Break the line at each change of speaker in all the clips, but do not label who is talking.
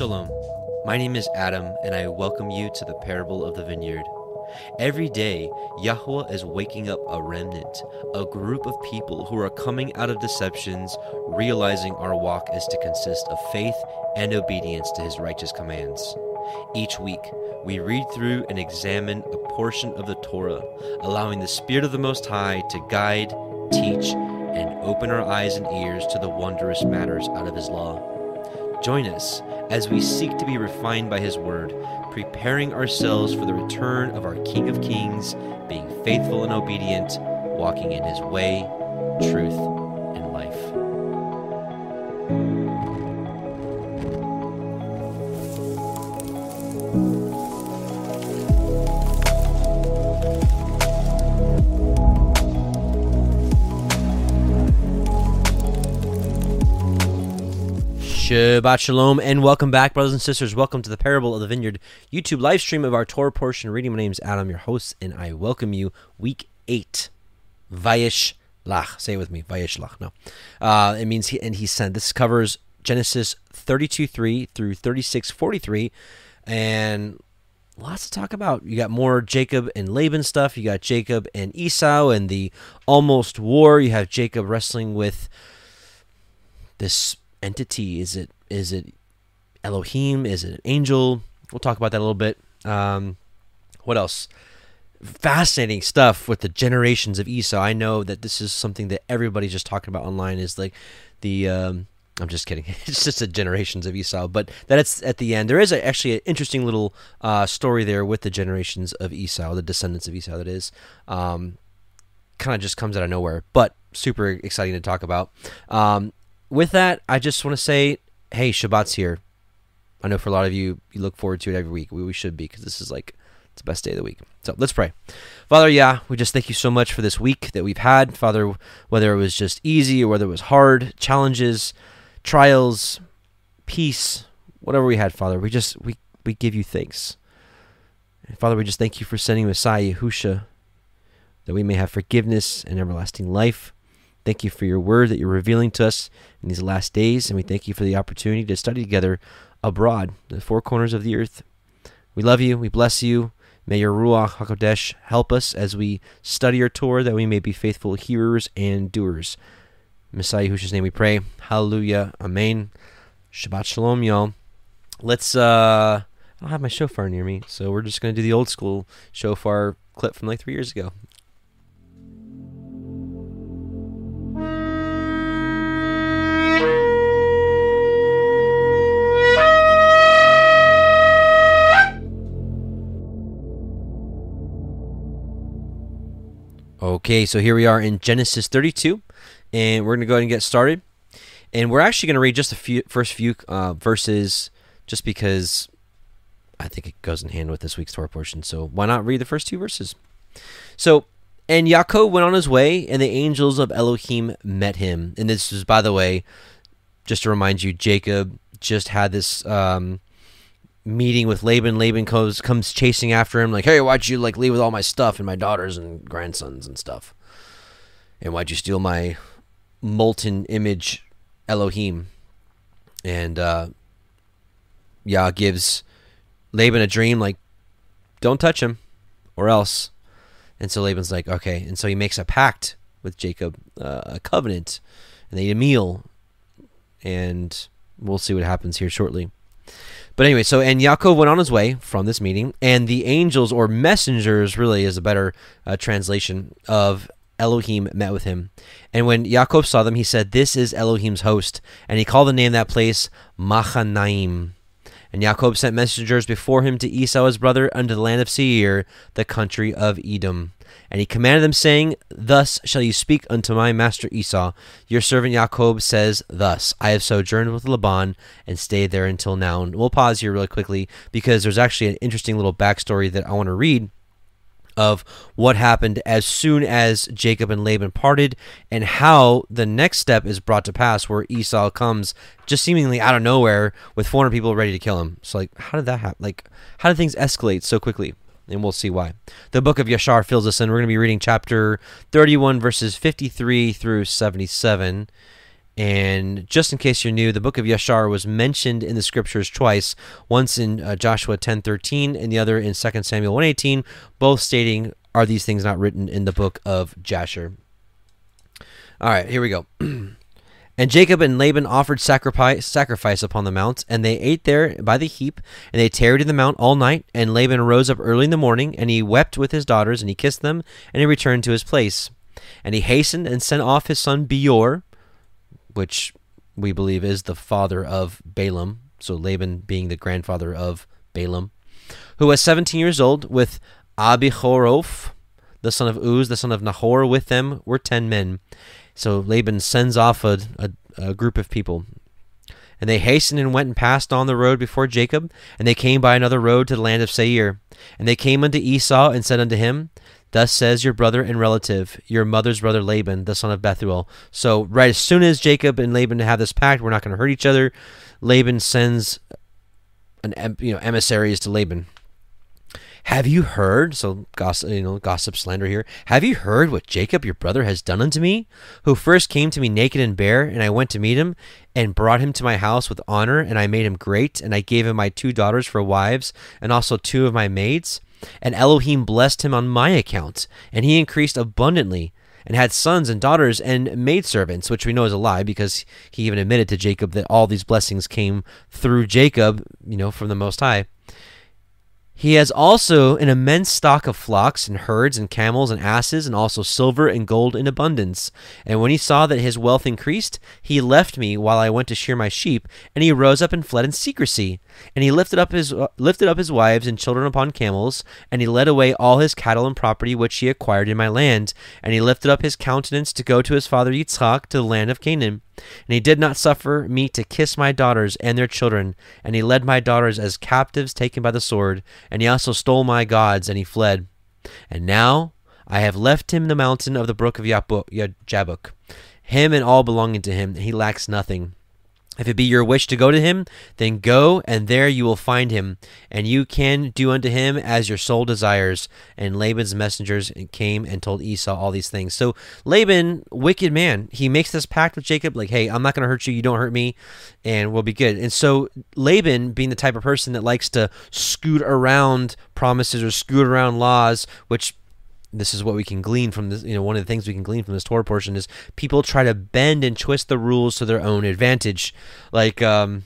Shalom. My name is Adam, and I welcome you to the parable of the vineyard. Every day, Yahweh is waking up a remnant, a group of people who are coming out of deceptions, realizing our walk is to consist of faith and obedience to his righteous commands. Each week, we read through and examine a portion of the Torah, allowing the Spirit of the Most High to guide, teach, and open our eyes and ears to the wondrous matters out of his law. Join us as we seek to be refined by His Word, preparing ourselves for the return of our King of Kings, being faithful and obedient, walking in His way, truth, Shabbat Shalom and welcome back, brothers and sisters. Welcome to the Parable of the Vineyard YouTube live stream of our Torah portion reading. My name is Adam, your host, and I welcome you. Week 8. Vayish Lach. Say it with me. Vayishlach. No. Uh, it means he, and he sent. This covers Genesis 32 3 through 36 43. And lots to talk about. You got more Jacob and Laban stuff. You got Jacob and Esau and the almost war. You have Jacob wrestling with this entity? Is it is it Elohim? Is it an angel? We'll talk about that a little bit. Um, what else? Fascinating stuff with the generations of Esau. I know that this is something that everybody's just talking about online. Is like the um, I'm just kidding. It's just the generations of Esau, but that it's at the end. There is a, actually an interesting little uh, story there with the generations of Esau, the descendants of Esau. That is, um, kind of just comes out of nowhere, but super exciting to talk about. Um, with that, I just want to say, hey, Shabbat's here. I know for a lot of you, you look forward to it every week. We, we should be because this is like it's the best day of the week. So let's pray. Father, yeah, we just thank you so much for this week that we've had. Father, whether it was just easy or whether it was hard, challenges, trials, peace, whatever we had, Father, we just we we give you thanks. And Father, we just thank you for sending Messiah Yahusha that we may have forgiveness and everlasting life. Thank you for your word that you're revealing to us in these last days, and we thank you for the opportunity to study together abroad, the four corners of the earth. We love you. We bless you. May your Ruach HaKodesh help us as we study your Torah, that we may be faithful hearers and doers. Messiah Yahushua's name we pray. Hallelujah. Amen. Shabbat Shalom, y'all. Let's, uh, I don't have my shofar near me, so we're just going to do the old school shofar clip from like three years ago. Okay, so here we are in Genesis 32, and we're going to go ahead and get started. And we're actually going to read just the few, first few uh, verses just because I think it goes in hand with this week's Torah portion. So why not read the first two verses? So, and Yaakov went on his way, and the angels of Elohim met him. And this is, by the way, just to remind you, Jacob just had this um, meeting with Laban. Laban comes comes chasing after him, like, "Hey, why'd you like leave with all my stuff and my daughters and grandsons and stuff? And why'd you steal my molten image Elohim?" And uh, Yah gives Laban a dream, like, "Don't touch him, or else." And so Laban's like, "Okay," and so he makes a pact with Jacob, uh, a covenant, and they eat a meal, and we'll see what happens here shortly. But anyway, so and Yaakov went on his way from this meeting, and the angels or messengers really is a better uh, translation of Elohim met with him. And when Yaakov saw them, he said, "This is Elohim's host," and he called the name of that place Machanaim. And Yaakov sent messengers before him to Esau his brother unto the land of Seir, the country of Edom. And he commanded them, saying, Thus shall you speak unto my master Esau. Your servant Jacob says thus, I have sojourned with Laban and stayed there until now. And we'll pause here really quickly because there's actually an interesting little backstory that I want to read of what happened as soon as Jacob and Laban parted and how the next step is brought to pass where Esau comes just seemingly out of nowhere with 400 people ready to kill him. So like how did that happen? Like how did things escalate so quickly? And we'll see why. The book of Yashar fills us in. We're going to be reading chapter 31, verses 53 through 77. And just in case you're new, the book of Yashar was mentioned in the scriptures twice, once in uh, Joshua 10:13 and the other in 2 Samuel 1:18, both stating are these things not written in the book of Jasher. All right, here we go. And Jacob and Laban offered sacrifice, sacrifice upon the mount, and they ate there by the heap, and they tarried in the mount all night. And Laban rose up early in the morning, and he wept with his daughters, and he kissed them, and he returned to his place. And he hastened and sent off his son Beor, which we believe is the father of Balaam, so Laban being the grandfather of Balaam, who was 17 years old, with Abichorof, the son of Uz, the son of Nahor, with them were 10 men. So Laban sends off a, a, a group of people. And they hastened and went and passed on the road before Jacob, and they came by another road to the land of Seir. And they came unto Esau and said unto him, Thus says your brother and relative, your mother's brother Laban, the son of Bethuel. So, right as soon as Jacob and Laban have this pact, we're not going to hurt each other. Laban sends an you know emissaries to Laban. Have you heard? So gossip, you know, gossip, slander here. Have you heard what Jacob your brother has done unto me, who first came to me naked and bare, and I went to meet him, and brought him to my house with honor, and I made him great, and I gave him my two daughters for wives, and also two of my maids. And Elohim blessed him on my account, and he increased abundantly, and had sons and daughters and maidservants, which we know is a lie because he even admitted to Jacob that all these blessings came through Jacob, you know, from the Most High. He has also an immense stock of flocks and herds and camels and asses, and also silver and gold in abundance. And when he saw that his wealth increased, he left me while I went to shear my sheep, and he rose up and fled in secrecy. And he lifted up his uh, lifted up his wives and children upon camels, and he led away all his cattle and property which he acquired in my land. And he lifted up his countenance to go to his father Yitzchak to the land of Canaan. And he did not suffer me to kiss my daughters and their children, and he led my daughters as captives taken by the sword, and he also stole my gods, and he fled. And now I have left him the mountain of the brook of Jabbok, him and all belonging to him, and he lacks nothing. If it be your wish to go to him, then go, and there you will find him, and you can do unto him as your soul desires. And Laban's messengers came and told Esau all these things. So Laban, wicked man, he makes this pact with Jacob, like, hey, I'm not going to hurt you, you don't hurt me, and we'll be good. And so Laban, being the type of person that likes to scoot around promises or scoot around laws, which this is what we can glean from this you know one of the things we can glean from this torah portion is people try to bend and twist the rules to their own advantage. Like um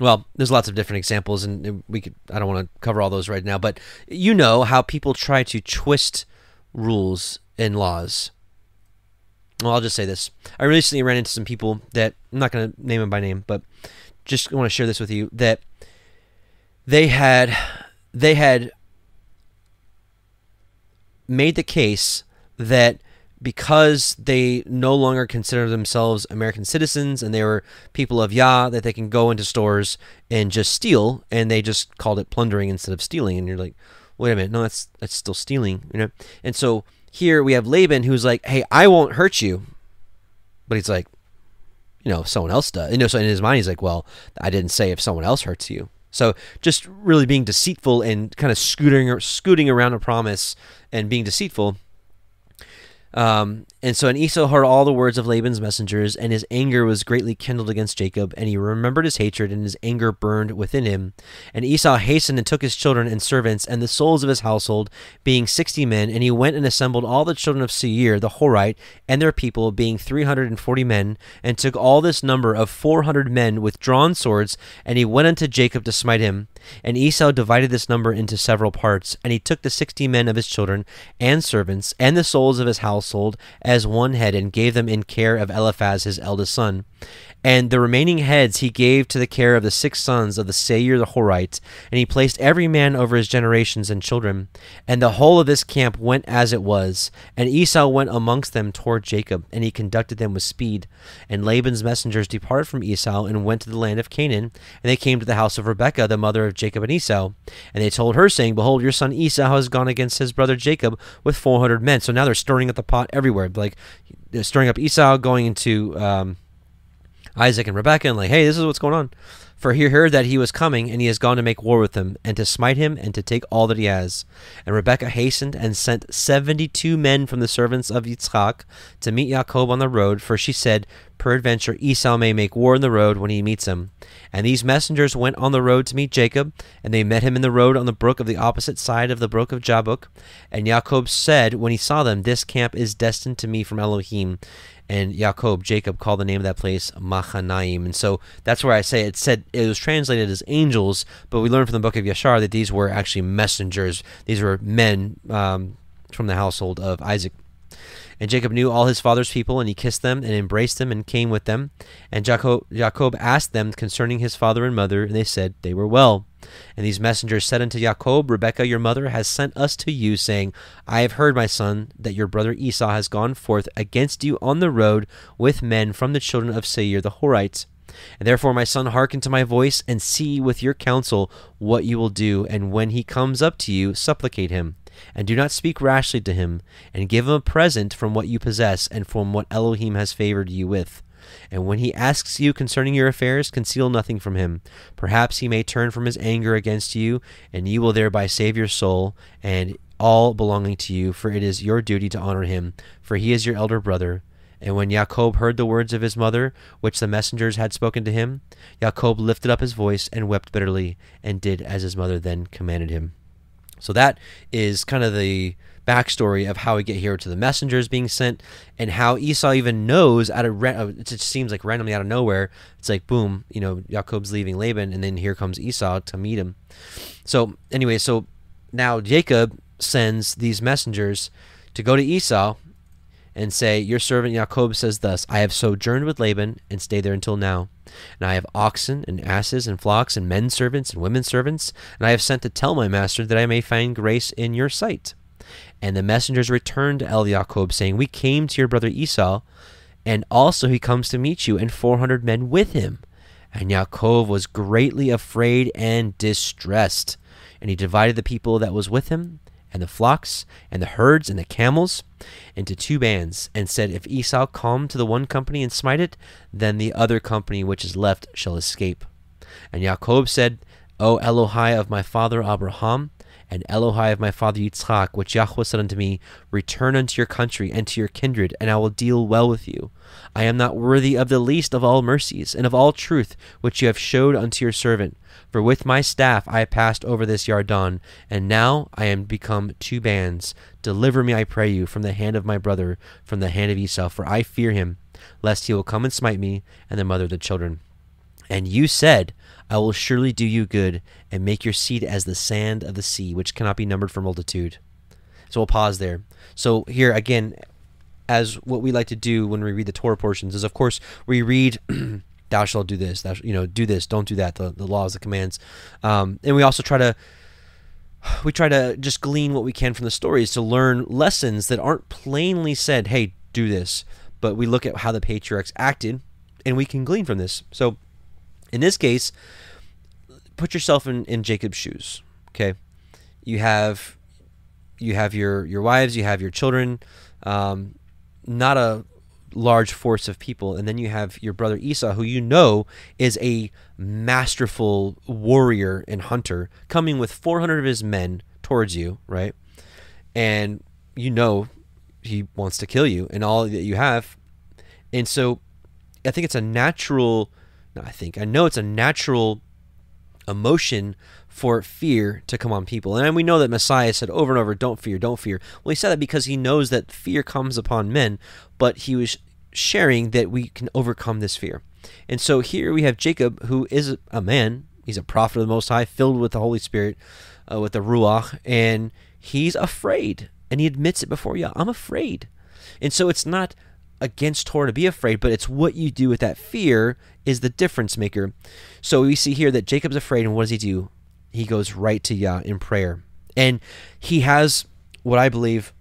well there's lots of different examples and we could i don't want to cover all those right now but you know how people try to twist rules and laws. Well i'll just say this. I recently ran into some people that i'm not going to name them by name but just want to share this with you that they had they had made the case that because they no longer consider themselves American citizens and they were people of Yah, that they can go into stores and just steal, and they just called it plundering instead of stealing. And you're like, wait a minute, no, that's that's still stealing, you know. And so here we have Laban, who's like, hey, I won't hurt you, but he's like, you know, if someone else does, you know. So in his mind, he's like, well, I didn't say if someone else hurts you. So just really being deceitful and kind of scooting scooting around a promise and being deceitful um, and so, and Esau heard all the words of Laban's messengers, and his anger was greatly kindled against Jacob, and he remembered his hatred, and his anger burned within him. And Esau hastened and took his children and servants, and the souls of his household, being sixty men, and he went and assembled all the children of Seir, the Horite, and their people, being three hundred and forty men, and took all this number of four hundred men with drawn swords, and he went unto Jacob to smite him. And Esau divided this number into several parts, and he took the sixty men of his children and servants, and the souls of his household, as one head and gave them in care of Eliphaz his eldest son. And the remaining heads he gave to the care of the six sons of the Seir the Horite, and he placed every man over his generations and children. And the whole of this camp went as it was. And Esau went amongst them toward Jacob, and he conducted them with speed. And Laban's messengers departed from Esau and went to the land of Canaan, and they came to the house of Rebekah, the mother of Jacob and Esau. And they told her, saying, Behold, your son Esau has gone against his brother Jacob with four hundred men. So now they're stirring up the pot everywhere. Like stirring up Esau, going into um, Isaac and Rebecca, and like, hey, this is what's going on. For he heard that he was coming, and he has gone to make war with him, and to smite him, and to take all that he has. And Rebekah hastened and sent seventy two men from the servants of Yitzchak to meet Jacob on the road, for she said, Peradventure Esau may make war in the road when he meets him. And these messengers went on the road to meet Jacob, and they met him in the road on the brook of the opposite side of the brook of Jabbok. And Jacob said, when he saw them, This camp is destined to me from Elohim and Jacob, Jacob called the name of that place Machanaim. And so that's where I say it said it was translated as angels, but we learned from the book of Yashar that these were actually messengers. These were men um, from the household of Isaac. And Jacob knew all his father's people, and he kissed them and embraced them and came with them. And Jacob, Jacob asked them concerning his father and mother, and they said they were well. And these messengers said unto Jacob, Rebekah your mother has sent us to you, saying, I have heard, my son, that your brother Esau has gone forth against you on the road with men from the children of Seir the Horites. And therefore, my son, hearken to my voice, and see with your counsel what you will do, and when he comes up to you, supplicate him and do not speak rashly to him, and give him a present from what you possess, and from what Elohim has favored you with. And when he asks you concerning your affairs, conceal nothing from him. Perhaps he may turn from his anger against you, and you will thereby save your soul, and all belonging to you, for it is your duty to honor him, for he is your elder brother. And when Jacob heard the words of his mother, which the messengers had spoken to him, Jacob lifted up his voice and wept bitterly, and did as his mother then commanded him. So that is kind of the backstory of how we get here to the messengers being sent and how Esau even knows out of uh, it just seems like randomly out of nowhere it's like boom you know Jacob's leaving Laban and then here comes Esau to meet him. So anyway so now Jacob sends these messengers to go to Esau and say your servant Jacob says thus I have sojourned with Laban and stayed there until now and I have oxen and asses and flocks and men servants and women servants, and I have sent to tell my master that I may find grace in your sight. And the messengers returned to El Jacob, saying, We came to your brother Esau, and also he comes to meet you, and four hundred men with him. And Yaakov was greatly afraid and distressed. And he divided the people that was with him, and the flocks, and the herds, and the camels, into two bands, and said, If Esau come to the one company and smite it, then the other company which is left shall escape. And Jacob said, O Elohai of my father Abraham, and Elohai of my father Yitzchak, which Yahweh said unto me, Return unto your country and to your kindred, and I will deal well with you. I am not worthy of the least of all mercies, and of all truth which you have showed unto your servant. For with my staff I passed over this Yarden, and now I am become two bands. Deliver me, I pray you, from the hand of my brother, from the hand of Esau, for I fear him, lest he will come and smite me, and the mother of the children. And you said, I will surely do you good, and make your seed as the sand of the sea, which cannot be numbered for multitude. So we'll pause there. So here again, as what we like to do when we read the Torah portions is, of course, we read. thou shalt do this, thou, you know, do this, don't do that, the, the laws, the commands. Um, and we also try to, we try to just glean what we can from the stories to learn lessons that aren't plainly said, hey, do this. But we look at how the patriarchs acted and we can glean from this. So in this case, put yourself in, in Jacob's shoes. Okay. You have, you have your, your wives, you have your children, um, not a large force of people and then you have your brother Esau who you know is a masterful warrior and hunter coming with 400 of his men towards you right and you know he wants to kill you and all that you have and so I think it's a natural I think I know it's a natural emotion for fear to come on people. And we know that Messiah said over and over, don't fear, don't fear. Well, he said that because he knows that fear comes upon men, but he was sharing that we can overcome this fear. And so here we have Jacob, who is a man. He's a prophet of the Most High, filled with the Holy Spirit, uh, with the Ruach, and he's afraid. And he admits it before you. I'm afraid. And so it's not against Torah to be afraid, but it's what you do with that fear is the difference maker. So we see here that Jacob's afraid, and what does he do? He goes right to Yah in prayer. And he has what I believe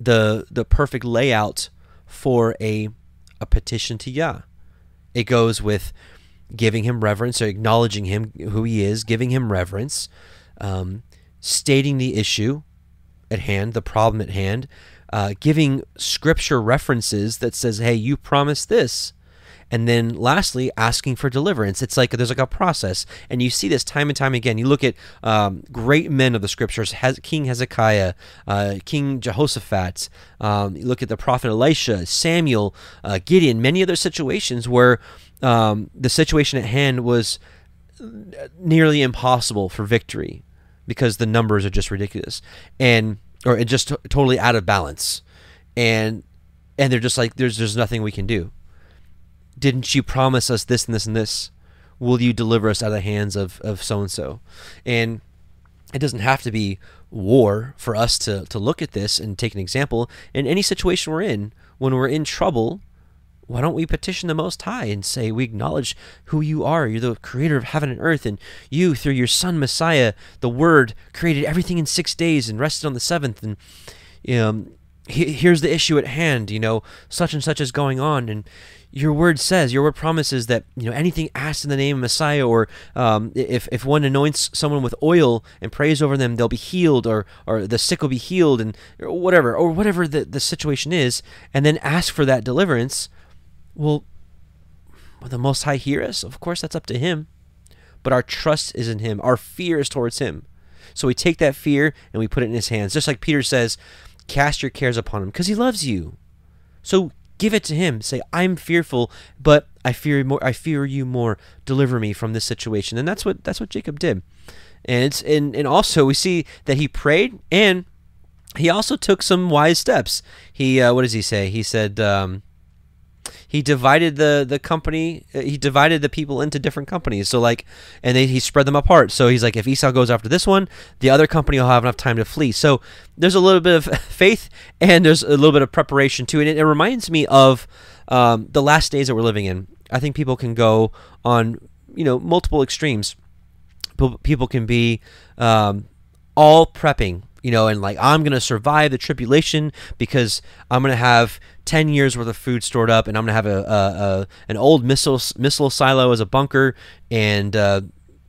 the the perfect layout for a a petition to Yah. It goes with giving him reverence or acknowledging him who he is, giving him reverence, um, stating the issue at hand, the problem at hand, uh, giving scripture references that says, "Hey, you promised this," and then lastly asking for deliverance. It's like there's like a process. And you see this time and time again. You look at um, great men of the scriptures. King hezekiah uh, king jehoshaphat um, you look at the prophet elisha samuel uh, gideon many other situations where um, the situation at hand was nearly impossible for victory because the numbers are just ridiculous. And or it just t- totally out of balance. And and they're just like there's there's nothing we can do. Didn't you promise us this and this and this? Will you deliver us out of the hands of of so and so and it doesn't have to be war for us to to look at this and take an example. In any situation we're in when we're in trouble why don't we petition the Most High and say, We acknowledge who you are. You're the creator of heaven and earth, and you, through your Son Messiah, the Word, created everything in six days and rested on the seventh. And um, here's the issue at hand, you know, such and such is going on. And your word says, your word promises that, you know, anything asked in the name of Messiah, or um, if, if one anoints someone with oil and prays over them, they'll be healed, or, or the sick will be healed, and or whatever, or whatever the, the situation is, and then ask for that deliverance well, will the Most High hear us? Of course, that's up to Him. But our trust is in Him. Our fear is towards Him. So we take that fear and we put it in His hands. Just like Peter says, cast your cares upon Him because He loves you. So give it to Him. Say, I'm fearful, but I fear more. I fear you more. Deliver me from this situation. And that's what that's what Jacob did. And it's and and also we see that he prayed and he also took some wise steps. He uh, what does he say? He said. Um, he divided the the company uh, he divided the people into different companies. So like and they, he spread them apart. So he's like if esau goes after this one the other company will have enough time to flee. So there's a little bit of faith and there's a little bit of preparation too. And it, it reminds me of um, the last days that we're living in. I think people can go on you know multiple extremes. People can be um, all prepping you know, and like I'm gonna survive the tribulation because I'm gonna have ten years worth of food stored up, and I'm gonna have a, a, a an old missile missile silo as a bunker, and uh,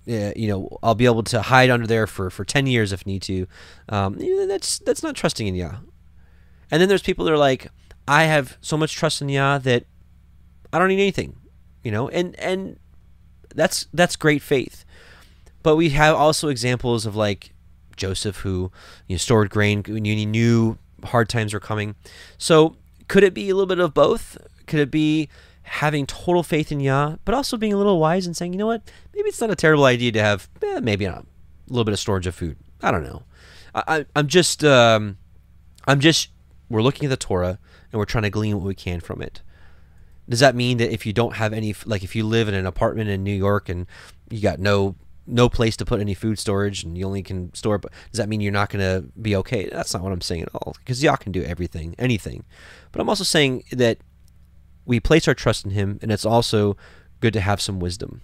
you know I'll be able to hide under there for, for ten years if need to. Um, that's that's not trusting in Yah. And then there's people that are like, I have so much trust in Yah that I don't need anything, you know, and and that's that's great faith. But we have also examples of like Joseph, who you know, stored grain when knew hard times were coming. So, could it be a little bit of both? Could it be having total faith in Yah, but also being a little wise and saying, you know what, maybe it's not a terrible idea to have eh, maybe a little bit of storage of food. I don't know. I, am just, um, I'm just, we're looking at the Torah and we're trying to glean what we can from it. Does that mean that if you don't have any, like if you live in an apartment in New York and you got no no place to put any food storage and you only can store but does that mean you're not going to be okay? That's not what i'm saying at all because y'all can do everything anything. But i'm also saying that we place our trust in him and it's also good to have some wisdom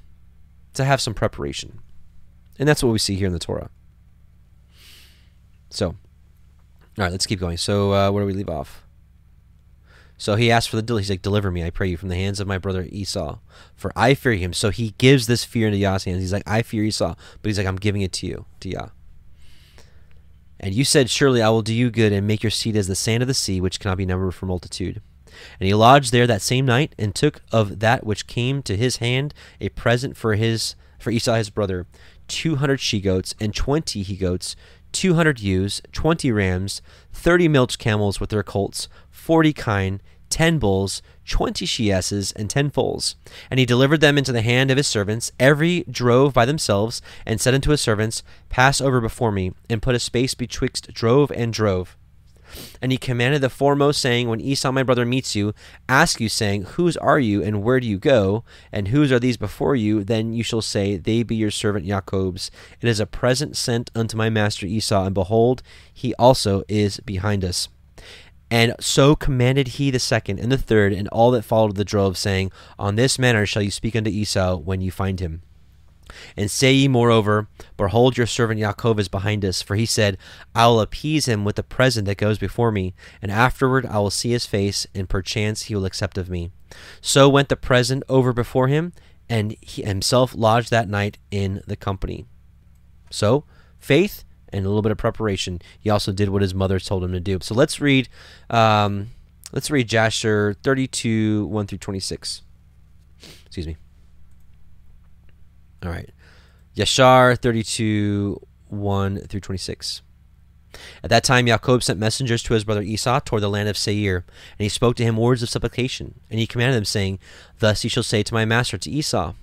to have some preparation. And that's what we see here in the torah. So all right let's keep going. So uh, where do we leave off so he asked for the deal. he's like, deliver me, I pray you, from the hands of my brother Esau, for I fear him. So he gives this fear into Yah's hands. He's like, I fear Esau, but he's like, I'm giving it to you, to Yah. And you said, Surely I will do you good and make your seed as the sand of the sea, which cannot be numbered for multitude. And he lodged there that same night, and took of that which came to his hand a present for his for Esau his brother, two hundred she goats and twenty he goats, two hundred ewes, twenty rams, thirty milch camels with their colts, forty kine, ten bulls, twenty she asses, and ten foals. And he delivered them into the hand of his servants. Every drove by themselves, and said unto his servants, Pass over before me, and put a space betwixt drove and drove. And he commanded the foremost, saying, When Esau my brother meets you, ask you, saying, Whose are you, and where do you go? And whose are these before you? Then you shall say, They be your servant Jacob's. It is a present sent unto my master Esau, and behold, he also is behind us. And so commanded he the second and the third and all that followed the drove, saying, On this manner shall you speak unto Esau when you find him. And say ye moreover, Behold, your servant Yaakov is behind us, for he said, I will appease him with the present that goes before me, and afterward I will see his face, and perchance he will accept of me. So went the present over before him, and he himself lodged that night in the company. So, faith and a little bit of preparation, he also did what his mother told him to do. So let's read, um, let's read Jasher 32 1 through 26. Excuse me. All right. Yashar 32 1 through 26. At that time, Jacob sent messengers to his brother Esau toward the land of Seir, and he spoke to him words of supplication. And he commanded them, saying, Thus ye shall say to my master, to Esau,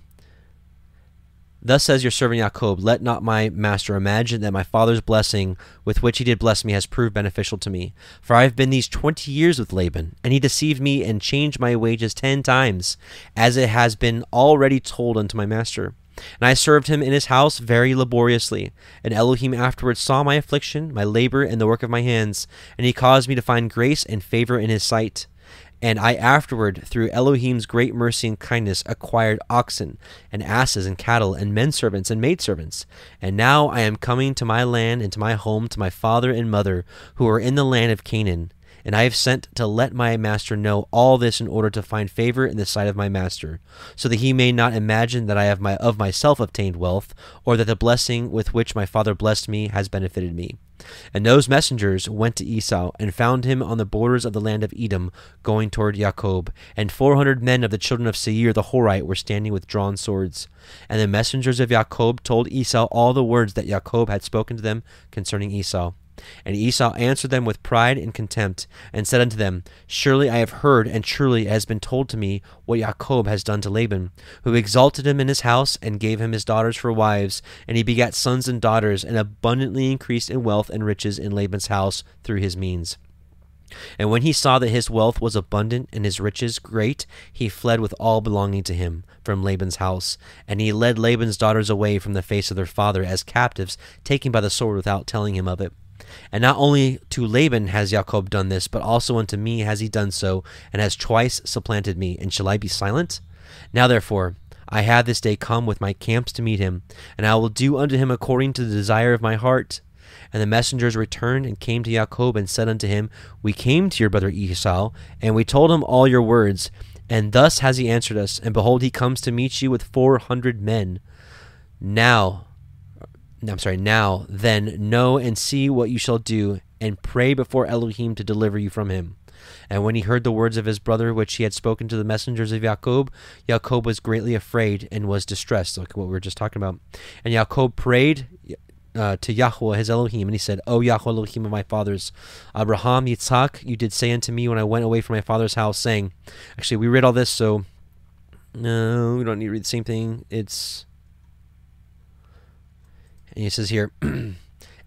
Thus says your servant Jacob, Let not my master imagine that my father's blessing with which he did bless me has proved beneficial to me. For I have been these twenty years with Laban, and he deceived me and changed my wages ten times, as it has been already told unto my master. And I served him in his house very laboriously. And Elohim afterwards saw my affliction, my labor, and the work of my hands, and he caused me to find grace and favor in his sight. And I afterward, through Elohim's great mercy and kindness, acquired oxen, and asses, and cattle, and men servants, and maidservants. And now I am coming to my land and to my home, to my father and mother, who are in the land of Canaan. And I have sent to let my master know all this in order to find favor in the sight of my master, so that he may not imagine that I have my, of myself obtained wealth, or that the blessing with which my father blessed me has benefited me. And those messengers went to Esau, and found him on the borders of the land of Edom, going toward Jacob. And four hundred men of the children of Seir the Horite were standing with drawn swords. And the messengers of Jacob told Esau all the words that Jacob had spoken to them concerning Esau. And Esau answered them with pride and contempt, and said unto them, Surely I have heard, and truly it has been told to me what Jacob has done to Laban, who exalted him in his house, and gave him his daughters for wives, and he begat sons and daughters, and abundantly increased in wealth and riches in Laban's house through his means. And when he saw that his wealth was abundant and his riches great, he fled with all belonging to him from Laban's house. And he led Laban's daughters away from the face of their father as captives, taken by the sword without telling him of it. And not only to Laban has Jacob done this, but also unto me has he done so, and has twice supplanted me. And shall I be silent? Now therefore, I have this day come with my camps to meet him, and I will do unto him according to the desire of my heart. And the messengers returned and came to Jacob and said unto him, We came to your brother Esau, and we told him all your words. And thus has he answered us, and behold, he comes to meet you with four hundred men. Now, I'm sorry, now then know and see what you shall do, and pray before Elohim to deliver you from him. And when he heard the words of his brother which he had spoken to the messengers of Jacob, Jacob was greatly afraid and was distressed, like what we were just talking about. And Jacob prayed uh, to Yahweh his Elohim, and he said, O Yahweh Elohim of my fathers, Abraham, Yitzhak, you did say unto me when I went away from my father's house, saying, actually, we read all this, so no, we don't need to read the same thing. It's and he says here,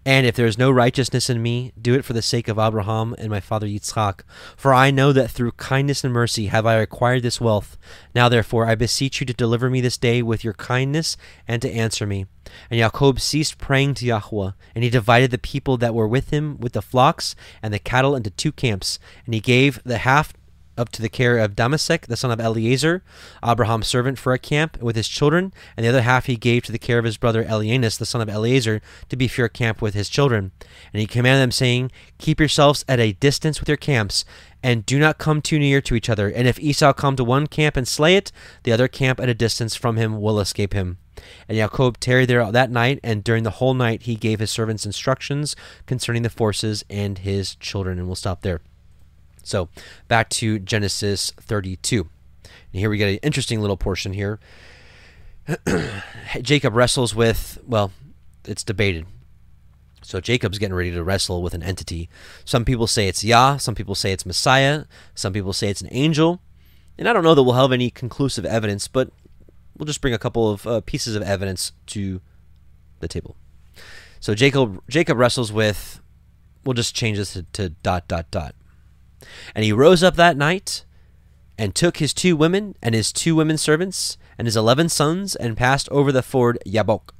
And if there is no righteousness in me, do it for the sake of Abraham and my father Yitzchak. For I know that through kindness and mercy have I acquired this wealth. Now therefore I beseech you to deliver me this day with your kindness and to answer me. And Jacob ceased praying to Yahweh, and he divided the people that were with him with the flocks and the cattle into two camps, and he gave the half up to the care of Damasek, the son of Eliezer, Abraham's servant, for a camp with his children, and the other half he gave to the care of his brother Elianus, the son of Eliezer, to be for a camp with his children. And he commanded them, saying, Keep yourselves at a distance with your camps, and do not come too near to each other. And if Esau come to one camp and slay it, the other camp at a distance from him will escape him. And Jacob tarried there that night, and during the whole night he gave his servants instructions concerning the forces and his children. And we'll stop there. So back to Genesis 32. And here we get an interesting little portion here. Jacob wrestles with, well, it's debated. So Jacob's getting ready to wrestle with an entity. Some people say it's Yah, some people say it's Messiah, some people say it's an angel. And I don't know that we'll have any conclusive evidence, but we'll just bring a couple of uh, pieces of evidence to the table. So Jacob Jacob wrestles with we'll just change this to, to dot dot dot. And he rose up that night and took his two women and his two women servants and his eleven sons and passed over the ford Yabok,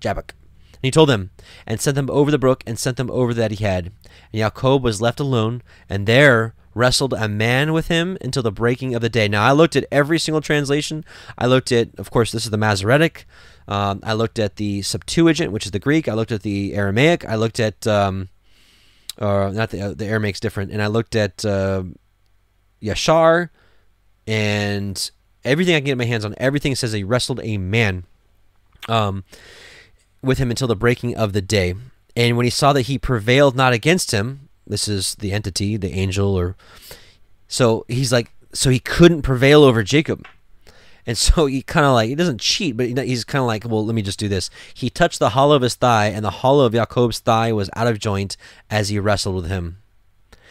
Jabbok. And he told them, and sent them over the brook, and sent them over that he had. And Jacob was left alone, and there wrestled a man with him until the breaking of the day. Now, I looked at every single translation. I looked at, of course, this is the Masoretic. Um, I looked at the Septuagint, which is the Greek. I looked at the Aramaic. I looked at um, or not the the Aramaic's different. And I looked at uh, Yashar, and everything I can get my hands on. Everything says he wrestled a man, um, with him until the breaking of the day. And when he saw that he prevailed not against him, this is the entity, the angel, or so he's like, so he couldn't prevail over Jacob. And so he kind of like he doesn't cheat, but he's kind of like, well, let me just do this. He touched the hollow of his thigh, and the hollow of Jacob's thigh was out of joint as he wrestled with him.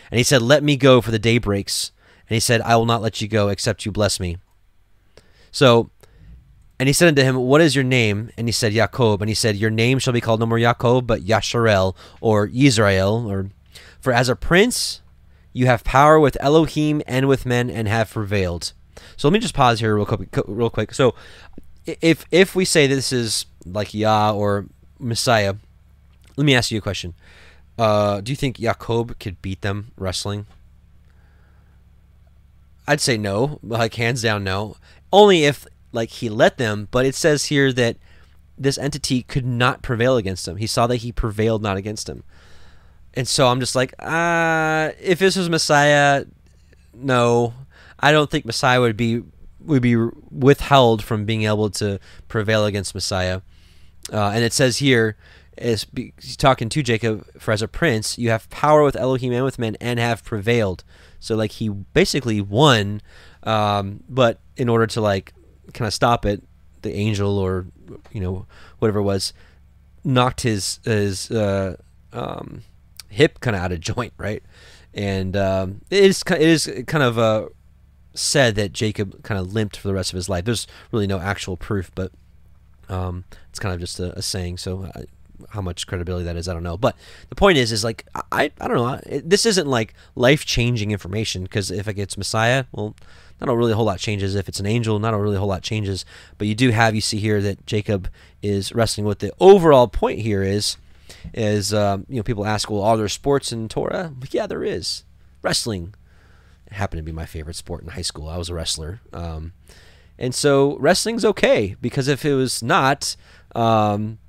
And he said, "Let me go, for the day breaks." And he said, "I will not let you go, except you bless me." So, and he said unto him, What is your name? And he said, Jacob. And he said, Your name shall be called no more Jacob, but Yasharel, or Israel, or for as a prince you have power with Elohim and with men, and have prevailed. So let me just pause here real quick. Real quick. So, if if we say this is like Yah or Messiah, let me ask you a question. Uh, do you think Jacob could beat them wrestling? I'd say no, like hands down no. Only if like he let them, but it says here that this entity could not prevail against him. He saw that he prevailed not against him. And so I'm just like, uh, if this was Messiah, no. I don't think Messiah would be would be withheld from being able to prevail against Messiah. Uh, and it says here, is he's talking to Jacob, for as a prince, you have power with Elohim and with men, and have prevailed. So like he basically won, um, but in order to like kind of stop it, the angel or you know whatever it was knocked his his uh, um, hip kind of out of joint, right? And um, it is it is kind of uh, said that Jacob kind of limped for the rest of his life. There's really no actual proof, but um, it's kind of just a, a saying. So I, how much credibility that is, I don't know. But the point is, is like I, I don't know. This isn't like life changing information because if it gets Messiah, well, not a really whole lot changes. If it's an angel, not a really whole lot changes. But you do have you see here that Jacob is wrestling with the overall point here is is um, you know people ask, well, are there sports in Torah? Yeah, there is. Wrestling happened to be my favorite sport in high school. I was a wrestler. Um, and so wrestling's okay because if it was not, um,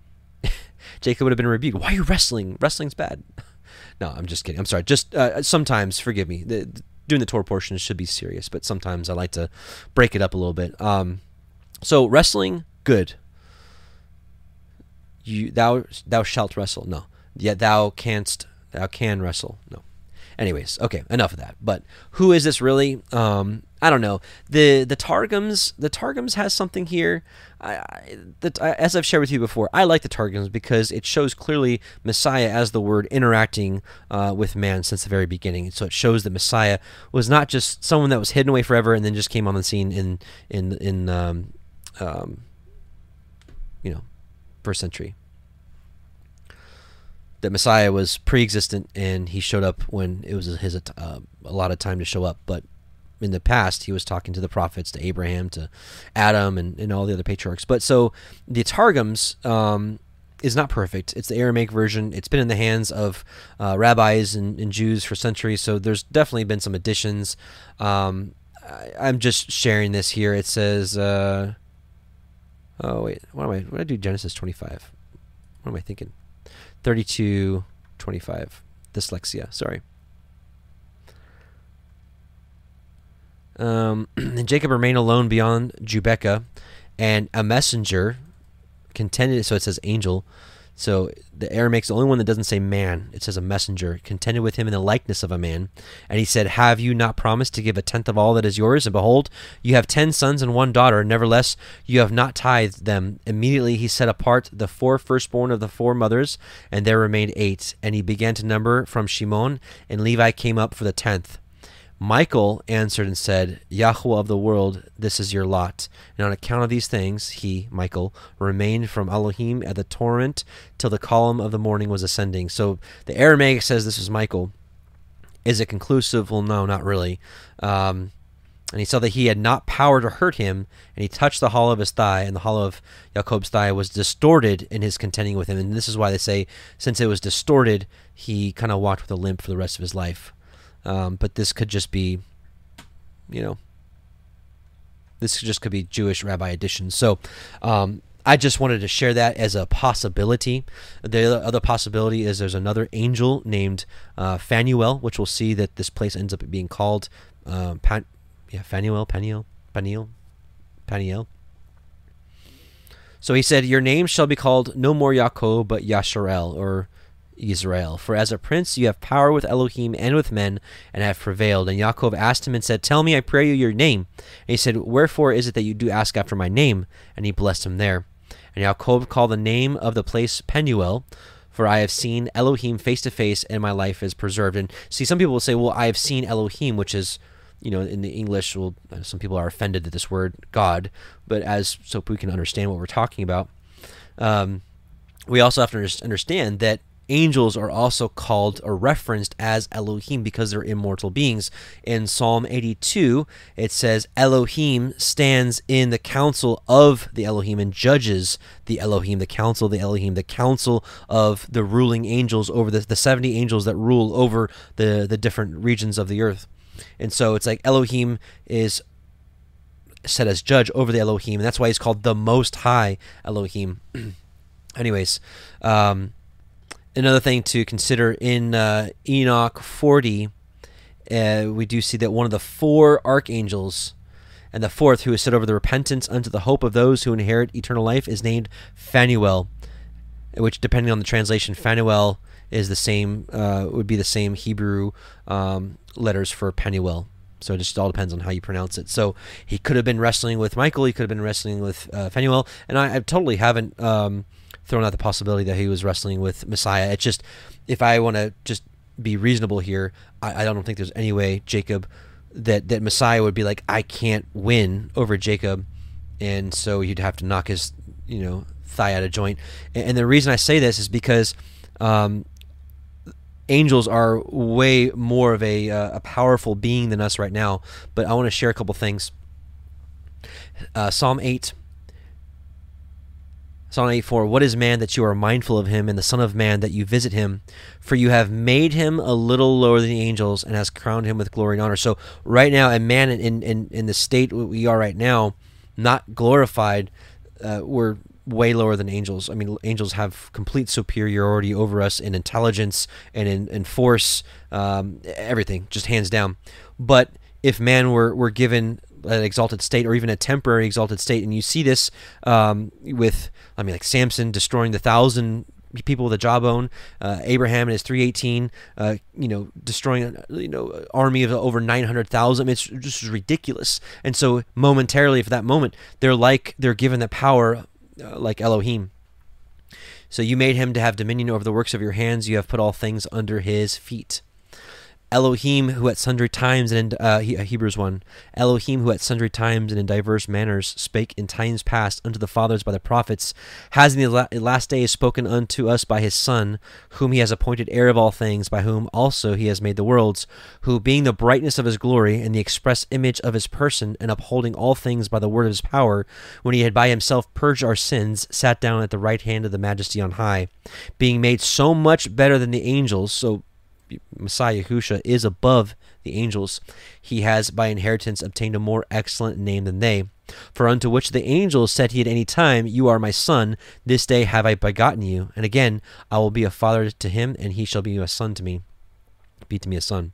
Jacob would have been rebuked. Why are you wrestling? Wrestling's bad. No, I'm just kidding. I'm sorry. Just uh, sometimes, forgive me. The, doing the Torah portion should be serious, but sometimes I like to break it up a little bit. Um, so wrestling, good. You thou thou shalt wrestle. No, yet thou canst thou can wrestle. No. Anyways, okay, enough of that. But who is this really? Um, I don't know. the The Targums, the Targums has something here. I, I, as I've shared with you before, I like the Targums because it shows clearly Messiah as the word interacting uh, with man since the very beginning. So it shows that Messiah was not just someone that was hidden away forever and then just came on the scene in in in um, um, you know first century that Messiah was pre-existent and he showed up when it was his uh, a lot of time to show up. But in the past, he was talking to the prophets, to Abraham, to Adam, and, and all the other patriarchs. But so the Targums um, is not perfect. It's the Aramaic version. It's been in the hands of uh, rabbis and, and, Jews for centuries. So there's definitely been some additions. Um, I, am just sharing this here. It says, uh, oh wait, what am I? What did I do? Genesis 25. What am I thinking? 32 25. Dyslexia, sorry. Um, and Jacob remained alone beyond Jubeka, and a messenger contended. So it says angel so the Aramaic the only one that doesn't say man. It says a messenger contended with him in the likeness of a man, and he said, "Have you not promised to give a tenth of all that is yours? And behold, you have ten sons and one daughter. Nevertheless, you have not tithed them." Immediately he set apart the four firstborn of the four mothers, and there remained eight. And he began to number from Shimon, and Levi came up for the tenth. Michael answered and said, Yahweh of the world, this is your lot. And on account of these things, he, Michael, remained from Elohim at the torrent till the column of the morning was ascending. So the Aramaic says this is Michael. Is it conclusive? Well, no, not really. Um, and he saw that he had not power to hurt him, and he touched the hollow of his thigh, and the hollow of Jacob's thigh was distorted in his contending with him. And this is why they say, since it was distorted, he kind of walked with a limp for the rest of his life. Um, but this could just be, you know, this just could be Jewish rabbi additions. So um, I just wanted to share that as a possibility. The other possibility is there's another angel named uh, Phanuel, which we'll see that this place ends up being called uh, Pan- yeah, Phanuel, Paniel, Paniel, Paniel. So he said, Your name shall be called no more Yaakov, but Yasharel, or Israel. For as a prince you have power with Elohim and with men, and have prevailed. And Yaakov asked him and said, Tell me, I pray you, your name. And he said, Wherefore is it that you do ask after my name? And he blessed him there. And Yaakov called the name of the place Penuel, for I have seen Elohim face to face, and my life is preserved. And see, some people will say, Well, I have seen Elohim, which is you know, in the English, well, some people are offended at this word God, but as so we can understand what we're talking about, um, we also have to understand that angels are also called or referenced as Elohim because they're immortal beings. In Psalm 82, it says, Elohim stands in the council of the Elohim and judges the Elohim, the council of the Elohim, the council of the ruling angels over the, the 70 angels that rule over the, the different regions of the earth. And so it's like Elohim is set as judge over the Elohim, and that's why he's called the Most High Elohim. Anyways, um, another thing to consider in uh, Enoch 40, uh, we do see that one of the four archangels and the fourth, who is set over the repentance unto the hope of those who inherit eternal life, is named Phanuel, which, depending on the translation, Phanuel is the same, uh, would be the same Hebrew um, letters for Penuel. So it just all depends on how you pronounce it. So he could have been wrestling with Michael. He could have been wrestling with uh, Phanuel. And I, I totally haven't um, thrown out the possibility that he was wrestling with Messiah. It's just, if I want to just be reasonable here, I, I don't think there's any way Jacob that that Messiah would be like, I can't win over Jacob, and so you'd have to knock his you know thigh out of joint. And, and the reason I say this is because um, angels are way more of a, uh, a powerful being than us right now. But I want to share a couple things. Uh, Psalm 8. Psalm 84 What is man that you are mindful of him, and the Son of Man that you visit him? For you have made him a little lower than the angels, and has crowned him with glory and honor. So, right now, a man in, in, in the state we are right now, not glorified, uh, we're way lower than angels. I mean, angels have complete superiority over us in intelligence and in, in force, um, everything, just hands down. But if man were, were given an exalted state or even a temporary exalted state, and you see this um, with, I mean, like Samson destroying the thousand people with a jawbone, uh, Abraham and his 318, uh, you know, destroying, you know, army of over 900,000. It's just ridiculous. And so momentarily, for that moment, they're like, they're given the power uh, like Elohim. So you made him to have dominion over the works of your hands. You have put all things under his feet. Elohim, who at sundry times and in, uh, uh, Hebrews one, Elohim, who at sundry times and in diverse manners spake in times past unto the fathers by the prophets, has in the last days spoken unto us by his Son, whom he has appointed heir of all things, by whom also he has made the worlds, who being the brightness of his glory and the express image of his person, and upholding all things by the word of his power, when he had by himself purged our sins, sat down at the right hand of the Majesty on high, being made so much better than the angels. So Messiah Yahusha is above the angels, he has by inheritance obtained a more excellent name than they. For unto which the angels said he at any time, You are my son, this day have I begotten you. And again, I will be a father to him, and he shall be a son to me. Be to me a son.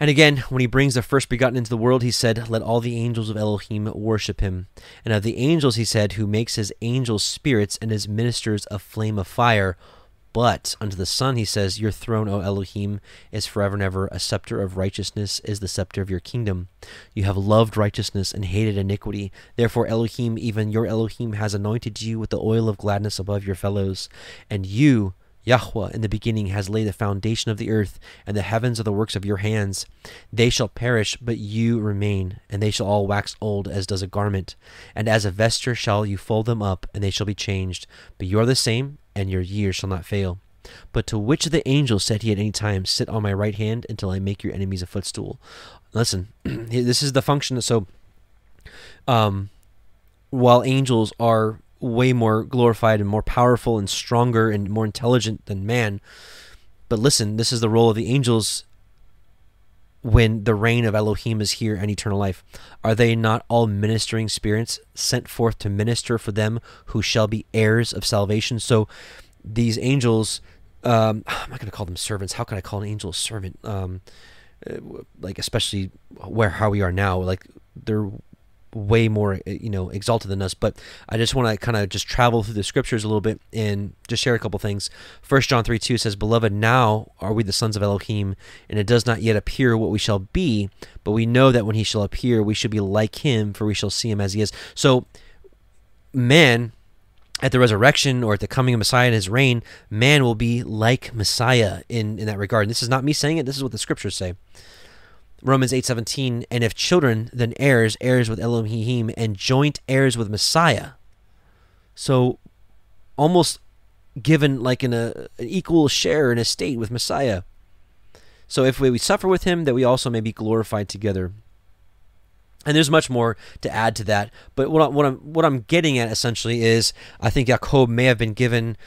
And again, when he brings the first begotten into the world, he said, Let all the angels of Elohim worship him. And of the angels, he said, Who makes his angels spirits and his ministers a flame of fire. But unto the Son he says, Your throne, O Elohim, is forever and ever. A scepter of righteousness is the scepter of your kingdom. You have loved righteousness and hated iniquity. Therefore, Elohim, even your Elohim, has anointed you with the oil of gladness above your fellows. And you, Yahweh in the beginning has laid the foundation of the earth, and the heavens are the works of your hands. They shall perish, but you remain, and they shall all wax old as does a garment. And as a vesture shall you fold them up, and they shall be changed. But you are the same, and your years shall not fail. But to which of the angels said he at any time, Sit on my right hand until I make your enemies a footstool? Listen, this is the function. So, um, while angels are way more glorified and more powerful and stronger and more intelligent than man. But listen, this is the role of the angels when the reign of Elohim is here and eternal life. Are they not all ministering spirits sent forth to minister for them who shall be heirs of salvation? So these angels, um, I'm not going to call them servants. How can I call an angel a servant? Um, uh, like especially where how we are now, like they're way more uh, you know exalted than us but i just want to kind of just travel through the scriptures a little bit and just share a couple things first john 3 2 says beloved now are we the sons of elohim and it does not yet appear what we shall be but we know that when he shall appear we shall be like him for we shall see him as he is so man at the resurrection or at the coming of Messiah and his reign, man will be like Messiah in, in that regard. And this is not me saying it, this is what the scriptures say. Romans 8:17 and if children then heirs heirs with Elohim and joint heirs with Messiah. So almost given like in a an equal share in a state with Messiah. So if we, we suffer with him that we also may be glorified together. And there's much more to add to that, but what, I, what I'm what I'm getting at essentially is I think Jacob may have been given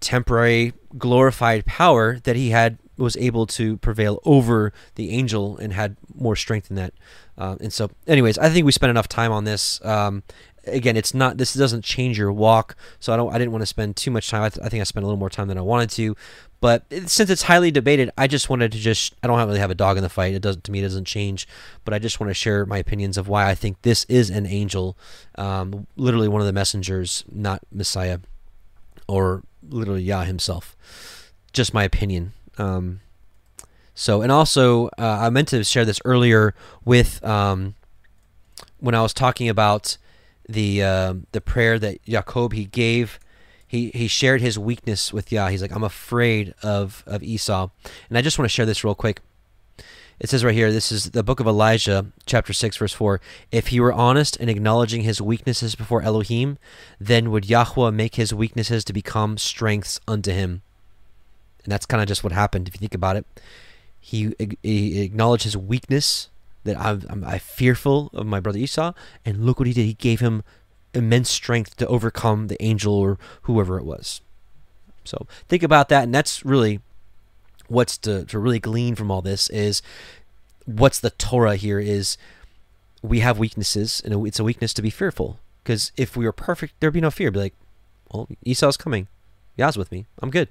temporary glorified power that he had was able to prevail over the angel and had more strength in that. Uh, and so, anyways, I think we spent enough time on this. Um, again, it's not this doesn't change your walk, so I don't I didn't want to spend too much time. I, th- I think I spent a little more time than I wanted to, but since it's highly debated, I just wanted to just I don't really have a dog in the fight. It doesn't to me it doesn't change, but I just want to share my opinions of why I think this is an angel, um, literally one of the messengers, not Messiah, or literally Yah himself. Just my opinion. Um, so, and also, uh, I meant to share this earlier with um, when I was talking about the uh, the prayer that Jacob he gave. He, he shared his weakness with Yah. He's like, I'm afraid of, of Esau. And I just want to share this real quick. It says right here, this is the book of Elijah, chapter 6, verse 4. If he were honest in acknowledging his weaknesses before Elohim, then would Yahweh make his weaknesses to become strengths unto him. And that's kind of just what happened if you think about it. He, he acknowledged his weakness that I'm, I'm, I'm fearful of my brother Esau, and look what he did. He gave him immense strength to overcome the angel or whoever it was. So think about that, and that's really what's to, to really glean from all this is what's the Torah here is we have weaknesses, and it's a weakness to be fearful. Because if we were perfect, there'd be no fear. Be like, well, Esau's coming. Yah's with me. I'm good.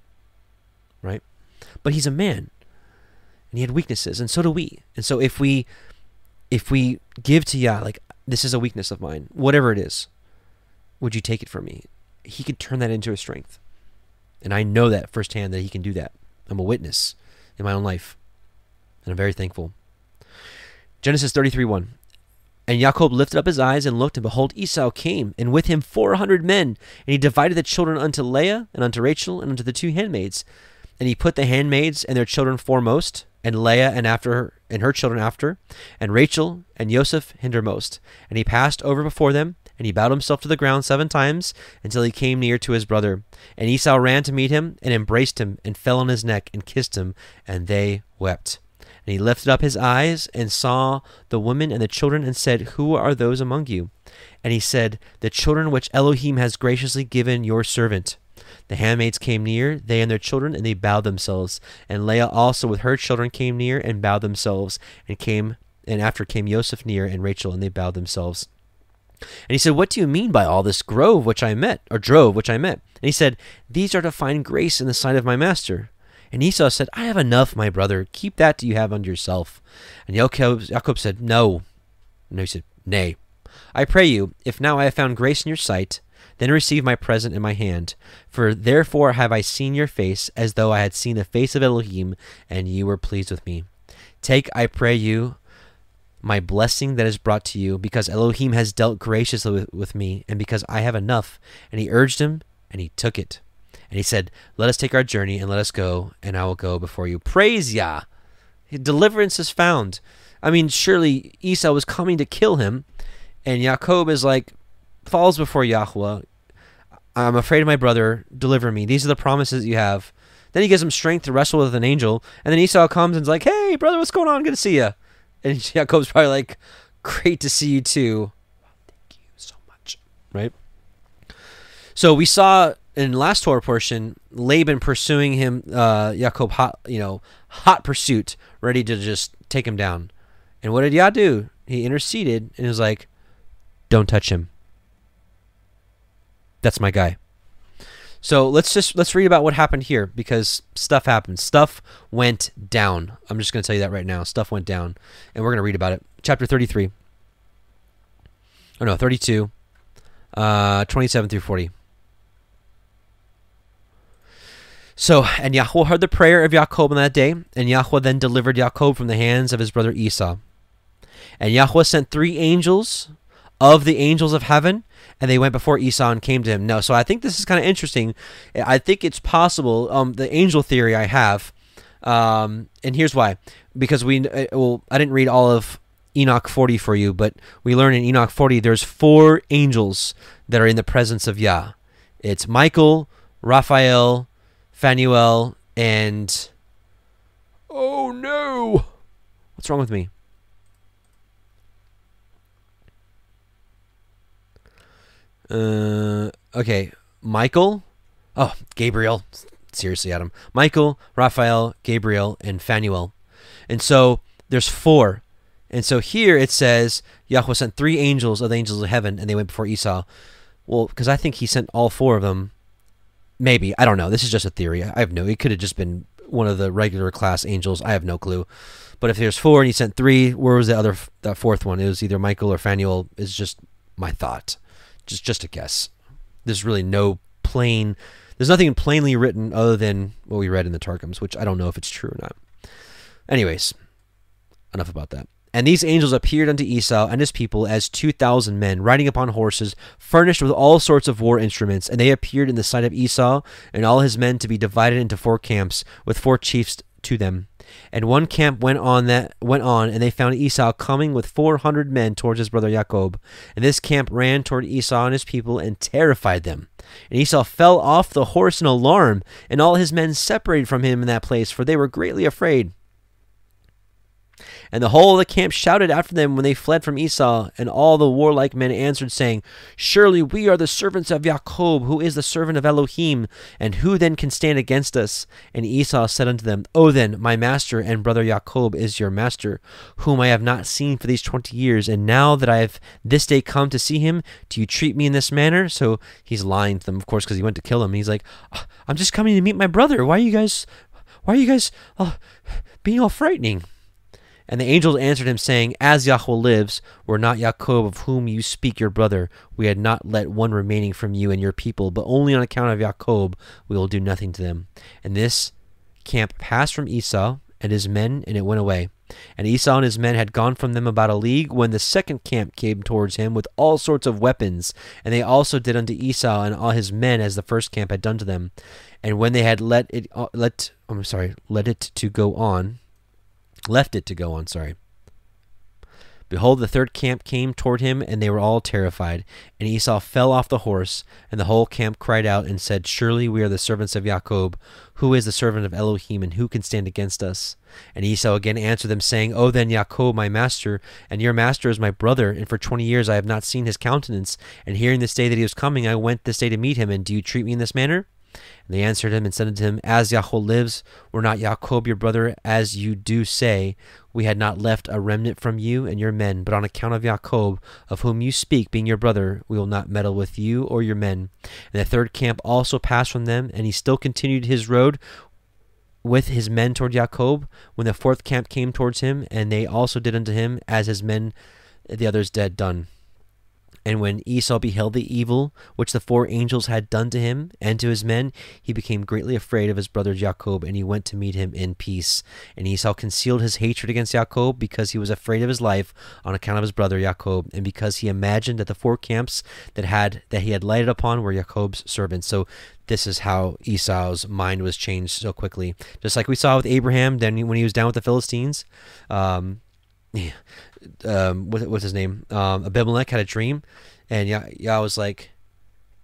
Right? But he's a man. And he had weaknesses, and so do we. And so if we if we give to Yah, like, this is a weakness of mine, whatever it is, would you take it from me? He can turn that into a strength. And I know that firsthand that he can do that. I'm a witness in my own life. And I'm very thankful. Genesis 33 1. And Jacob lifted up his eyes and looked, and behold, Esau came, and with him four hundred men. And he divided the children unto Leah, and unto Rachel, and unto the two handmaids. And he put the handmaids and their children foremost, and Leah and after her, and her children after, and Rachel and Joseph hindermost. And he passed over before them, and he bowed himself to the ground seven times until he came near to his brother. And Esau ran to meet him, and embraced him, and fell on his neck, and kissed him, and they wept. And he lifted up his eyes, and saw the women and the children, and said, Who are those among you? And he said, The children which Elohim has graciously given your servant. The handmaids came near, they and their children, and they bowed themselves. And Leah also with her children came near and bowed themselves, and came and after came Joseph near and Rachel, and they bowed themselves. And he said, What do you mean by all this grove which I met, or drove which I met? And he said, These are to find grace in the sight of my master. And Esau said, I have enough, my brother. Keep that you have unto yourself. And Jacob, Jacob said, No. And he said, Nay. I pray you, if now I have found grace in your sight, then receive my present in my hand. For therefore have I seen your face, as though I had seen the face of Elohim, and you were pleased with me. Take, I pray you, my blessing that is brought to you, because Elohim has dealt graciously with, with me, and because I have enough. And he urged him, and he took it. And he said, Let us take our journey, and let us go, and I will go before you. Praise Yah! Deliverance is found. I mean, surely Esau was coming to kill him, and Jacob is like, falls before Yahweh, I'm afraid of my brother. Deliver me. These are the promises you have. Then he gives him strength to wrestle with an angel. And then Esau comes and's like, hey, brother, what's going on? Good to see you. And Jacob's probably like, great to see you too. Thank you so much. Right? So we saw in last Torah portion, Laban pursuing him, uh, Jacob, hot, you know, hot pursuit, ready to just take him down. And what did Yah do? He interceded and was like, don't touch him. That's my guy. So let's just let's read about what happened here because stuff happened. Stuff went down. I'm just going to tell you that right now. Stuff went down, and we're going to read about it. Chapter 33. Oh no, 32. Uh, 27 through 40. So, and Yahweh heard the prayer of Jacob on that day, and Yahweh then delivered Jacob from the hands of his brother Esau. And Yahweh sent three angels of the angels of heaven, and they went before Esau and came to him. No, so I think this is kind of interesting. I think it's possible. Um, the angel theory I have, um, and here's why: because we, uh, well, I didn't read all of Enoch 40 for you, but we learn in Enoch 40 there's four angels that are in the presence of Yah. It's Michael, Raphael, Phanuel, and oh no, what's wrong with me? Uh, okay, Michael. Oh, Gabriel. Seriously, Adam. Michael, Raphael, Gabriel, and Phanuel. And so there's four. And so here it says Yahweh sent three angels of the angels of heaven, and they went before Esau. Well, because I think he sent all four of them. Maybe I don't know. This is just a theory. I have no. It could have just been one of the regular class angels. I have no clue. But if there's four and he sent three, where was the other that fourth one? It was either Michael or Phanuel. Is just my thought just just a guess. There's really no plain. There's nothing plainly written other than what we read in the Targums, which I don't know if it's true or not. Anyways, enough about that. And these angels appeared unto Esau and his people as two thousand men, riding upon horses, furnished with all sorts of war instruments. And they appeared in the sight of Esau and all his men to be divided into four camps, with four chiefs to them. And one camp went on that went on, and they found Esau coming with four hundred men towards his brother Jacob. And this camp ran toward Esau and his people and terrified them. And Esau fell off the horse in alarm, and all his men separated from him in that place, for they were greatly afraid. And the whole of the camp shouted after them when they fled from Esau. And all the warlike men answered, saying, Surely we are the servants of Jacob, who is the servant of Elohim. And who then can stand against us? And Esau said unto them, O then, my master and brother Jacob is your master, whom I have not seen for these twenty years. And now that I have this day come to see him, do you treat me in this manner? So he's lying to them, of course, because he went to kill him. He's like, I'm just coming to meet my brother. Why are you guys, why are you guys uh, being all frightening? And the angels answered him, saying, As Yahweh lives, were not Jacob of whom you speak your brother, we had not let one remaining from you and your people, but only on account of Jacob we will do nothing to them. And this camp passed from Esau and his men, and it went away. And Esau and his men had gone from them about a league when the second camp came towards him with all sorts of weapons. And they also did unto Esau and all his men as the first camp had done to them. And when they had let it uh, let I'm sorry, let it to go on, left it to go on, sorry. Behold, the third camp came toward him, and they were all terrified. And Esau fell off the horse, and the whole camp cried out and said, Surely we are the servants of Jacob. Who is the servant of Elohim, and who can stand against us? And Esau again answered them, saying, O then, Jacob, my master, and your master is my brother, and for twenty years I have not seen his countenance. And hearing this day that he was coming, I went this day to meet him, and do you treat me in this manner? And they answered him and said unto him, As Yahweh lives, were not Jacob your brother, as you do say, we had not left a remnant from you and your men, but on account of Jacob, of whom you speak, being your brother, we will not meddle with you or your men. And the third camp also passed from them, and he still continued his road with his men toward Jacob, when the fourth camp came towards him, and they also did unto him as his men the others dead done. And when Esau beheld the evil which the four angels had done to him and to his men, he became greatly afraid of his brother Jacob, and he went to meet him in peace. And Esau concealed his hatred against Jacob because he was afraid of his life on account of his brother Jacob, and because he imagined that the four camps that had that he had lighted upon were Jacob's servants. So this is how Esau's mind was changed so quickly, just like we saw with Abraham. Then when he was down with the Philistines. Um, um, what, what's his name? Um, Abimelech had a dream, and Yah, Yah was like,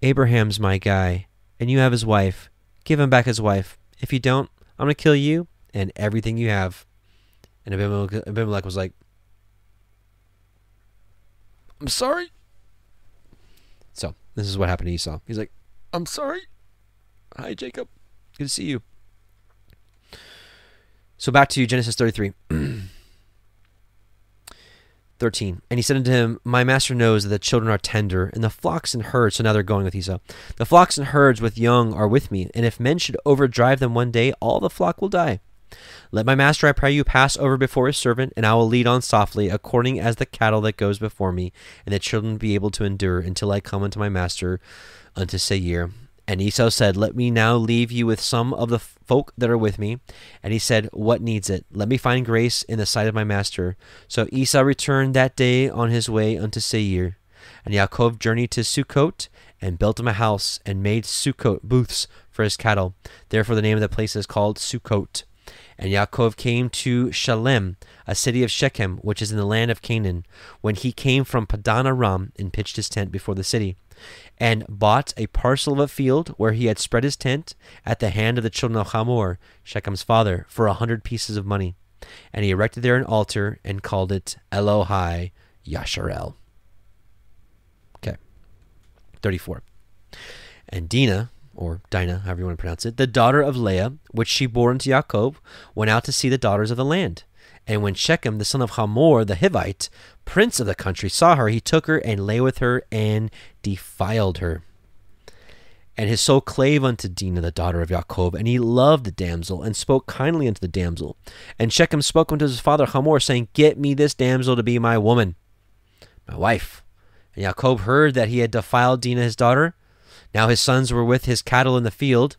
Abraham's my guy, and you have his wife. Give him back his wife. If you don't, I'm going to kill you and everything you have. And Abimelech, Abimelech was like, I'm sorry. So, this is what happened to Esau. He's like, I'm sorry. Hi, Jacob. Good to see you. So, back to Genesis 33. 13. And he said unto him, My master knows that the children are tender, and the flocks and herds, so now they're going with Esau. The flocks and herds with young are with me, and if men should overdrive them one day, all the flock will die. Let my master, I pray you, pass over before his servant, and I will lead on softly, according as the cattle that goes before me, and the children be able to endure until I come unto my master unto Seir. And Esau said, Let me now leave you with some of the folk that are with me. And he said, What needs it? Let me find grace in the sight of my master. So Esau returned that day on his way unto Seir. And Yaakov journeyed to Sukkot, and built him a house, and made Sukkot booths for his cattle. Therefore the name of the place is called Sukkot. And Yaakov came to Shalem, a city of Shechem, which is in the land of Canaan, when he came from Padan Aram and pitched his tent before the city, and bought a parcel of a field where he had spread his tent at the hand of the children of Hamor, Shechem's father, for a hundred pieces of money. And he erected there an altar and called it Elohai Yasharel. Okay. 34. And Dinah, or Dinah, however you want to pronounce it, the daughter of Leah, which she bore unto Jacob, went out to see the daughters of the land. And when Shechem, the son of Hamor, the Hivite, prince of the country, saw her, he took her and lay with her and defiled her. And his soul clave unto Dinah, the daughter of Jacob, and he loved the damsel, and spoke kindly unto the damsel. And Shechem spoke unto his father Hamor, saying, Get me this damsel to be my woman, my wife. And Jacob heard that he had defiled Dinah his daughter, now his sons were with his cattle in the field,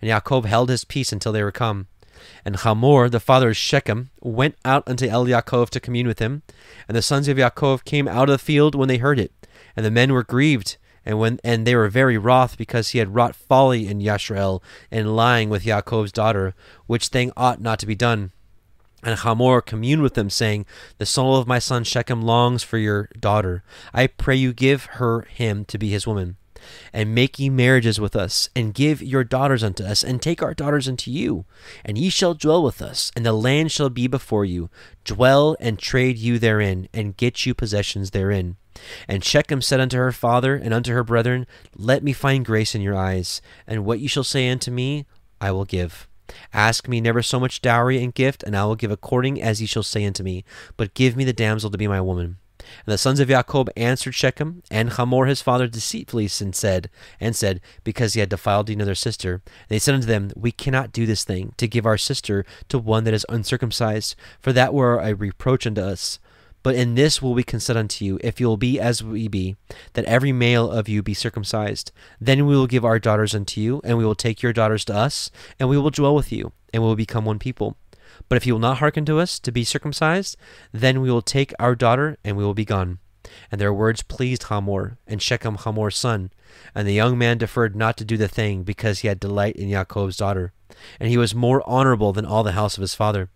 and Jacob held his peace until they were come. And Hamor, the father of Shechem, went out unto El Yaakov to commune with him. And the sons of Yaakov came out of the field when they heard it. And the men were grieved, and when and they were very wroth, because he had wrought folly in Yashrael, in lying with Yaakov's daughter, which thing ought not to be done. And Hamor communed with them, saying, The soul of my son Shechem longs for your daughter. I pray you give her him to be his woman and make ye marriages with us, and give your daughters unto us, and take our daughters unto you. And ye shall dwell with us, and the land shall be before you. Dwell and trade you therein, and get you possessions therein. And Shechem said unto her father and unto her brethren, Let me find grace in your eyes, and what ye shall say unto me, I will give. Ask me never so much dowry and gift, and I will give according as ye shall say unto me. But give me the damsel to be my woman. And the sons of Jacob answered Shechem and Hamor his father deceitfully and said, and said, because he had defiled Dinah their sister. And they said unto them, We cannot do this thing, to give our sister to one that is uncircumcised, for that were a reproach unto us. But in this will we consent unto you, if you will be as we be, that every male of you be circumcised. Then we will give our daughters unto you, and we will take your daughters to us, and we will dwell with you, and we will become one people. But if he will not hearken to us to be circumcised, then we will take our daughter and we will be gone. And their words pleased Hamor, and Shechem Hamor's son. And the young man deferred not to do the thing, because he had delight in Jacob's daughter. And he was more honorable than all the house of his father.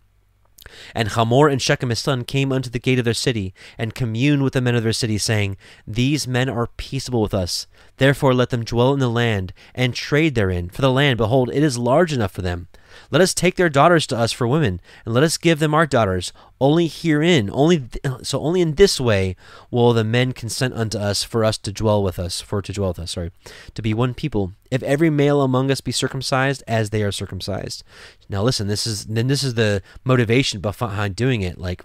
And Hamor and Shechem his son came unto the gate of their city, and communed with the men of their city, saying, These men are peaceable with us. Therefore let them dwell in the land, and trade therein. For the land, behold, it is large enough for them. Let us take their daughters to us for women, and let us give them our daughters. Only herein, only so only in this way will the men consent unto us for us to dwell with us, for to dwell with us, sorry, to be one people. If every male among us be circumcised as they are circumcised. Now listen, this is then this is the motivation behind doing it. Like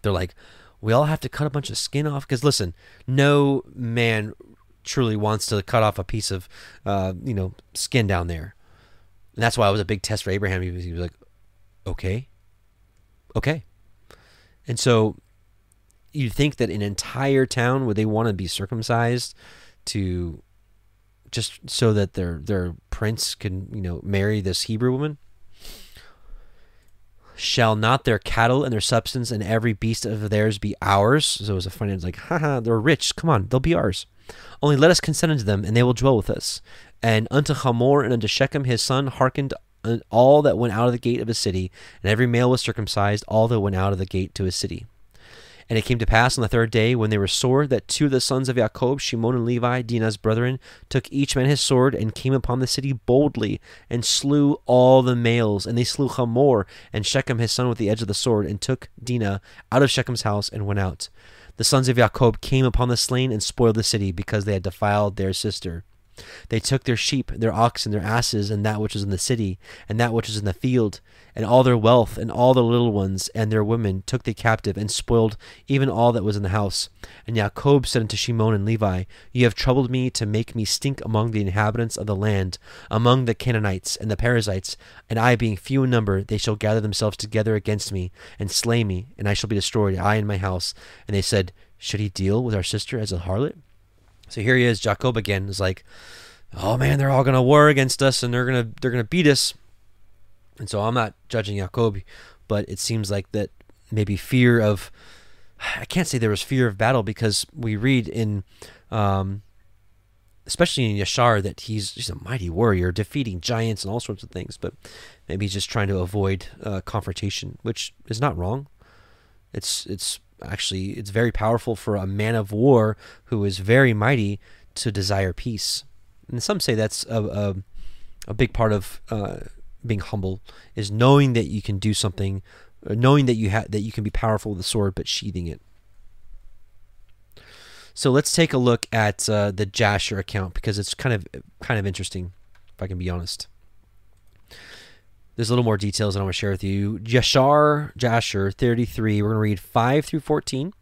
they're like, we all have to cut a bunch of skin off because listen, no man truly wants to cut off a piece of uh, you know skin down there and that's why it was a big test for Abraham. He was, he was like, okay, okay. And so you'd think that an entire town would they want to be circumcised to just so that their their prince can you know marry this Hebrew woman? Shall not their cattle and their substance and every beast of theirs be ours? So it was a funny, it's like, haha, they're rich. Come on, they'll be ours. Only let us consent unto them, and they will dwell with us. And unto Hamor and unto Shechem his son hearkened uh, all that went out of the gate of his city, and every male was circumcised, all that went out of the gate to his city. And it came to pass on the third day, when they were sore, that two of the sons of Jacob, Shimon and Levi, Dinah's brethren, took each man his sword, and came upon the city boldly, and slew all the males. And they slew Hamor and Shechem his son with the edge of the sword, and took Dinah out of Shechem's house, and went out. The sons of Jacob came upon the slain, and spoiled the city, because they had defiled their sister. They took their sheep, their oxen, their asses, and that which was in the city, and that which was in the field, and all their wealth, and all their little ones, and their women took they captive, and spoiled even all that was in the house. And Jacob said unto Shimon and Levi, Ye have troubled me to make me stink among the inhabitants of the land, among the Canaanites and the Perizzites, and I being few in number, they shall gather themselves together against me, and slay me, and I shall be destroyed, I and my house. And they said, Should he deal with our sister as a harlot? So here he is, Jacob again is like, oh man, they're all gonna war against us and they're gonna they're gonna beat us. And so I'm not judging Jacob, but it seems like that maybe fear of I can't say there was fear of battle because we read in um, especially in Yashar that he's he's a mighty warrior defeating giants and all sorts of things, but maybe he's just trying to avoid uh, confrontation, which is not wrong. It's it's actually it's very powerful for a man of war who is very mighty to desire peace. And some say that's a a, a big part of uh, being humble is knowing that you can do something, knowing that you have that you can be powerful with the sword, but sheathing it. So let's take a look at uh, the Jasher account because it's kind of kind of interesting, if I can be honest. There's a little more details that I want to share with you. Yashar Jasher 33. We're going to read 5 through 14.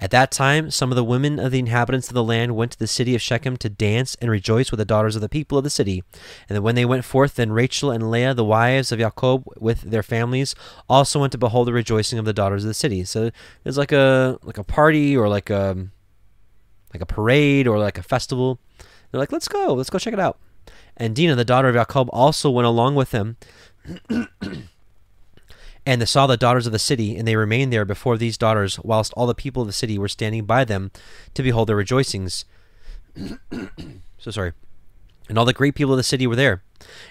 At that time, some of the women of the inhabitants of the land went to the city of Shechem to dance and rejoice with the daughters of the people of the city. And when they went forth, then Rachel and Leah, the wives of Jacob, with their families, also went to behold the rejoicing of the daughters of the city. So it's like a like a party or like a like a parade or like a festival. They're like, let's go, let's go check it out. And Dinah, the daughter of Jacob, also went along with them. and they saw the daughters of the city, and they remained there before these daughters, whilst all the people of the city were standing by them to behold their rejoicings. so sorry. And all the great people of the city were there.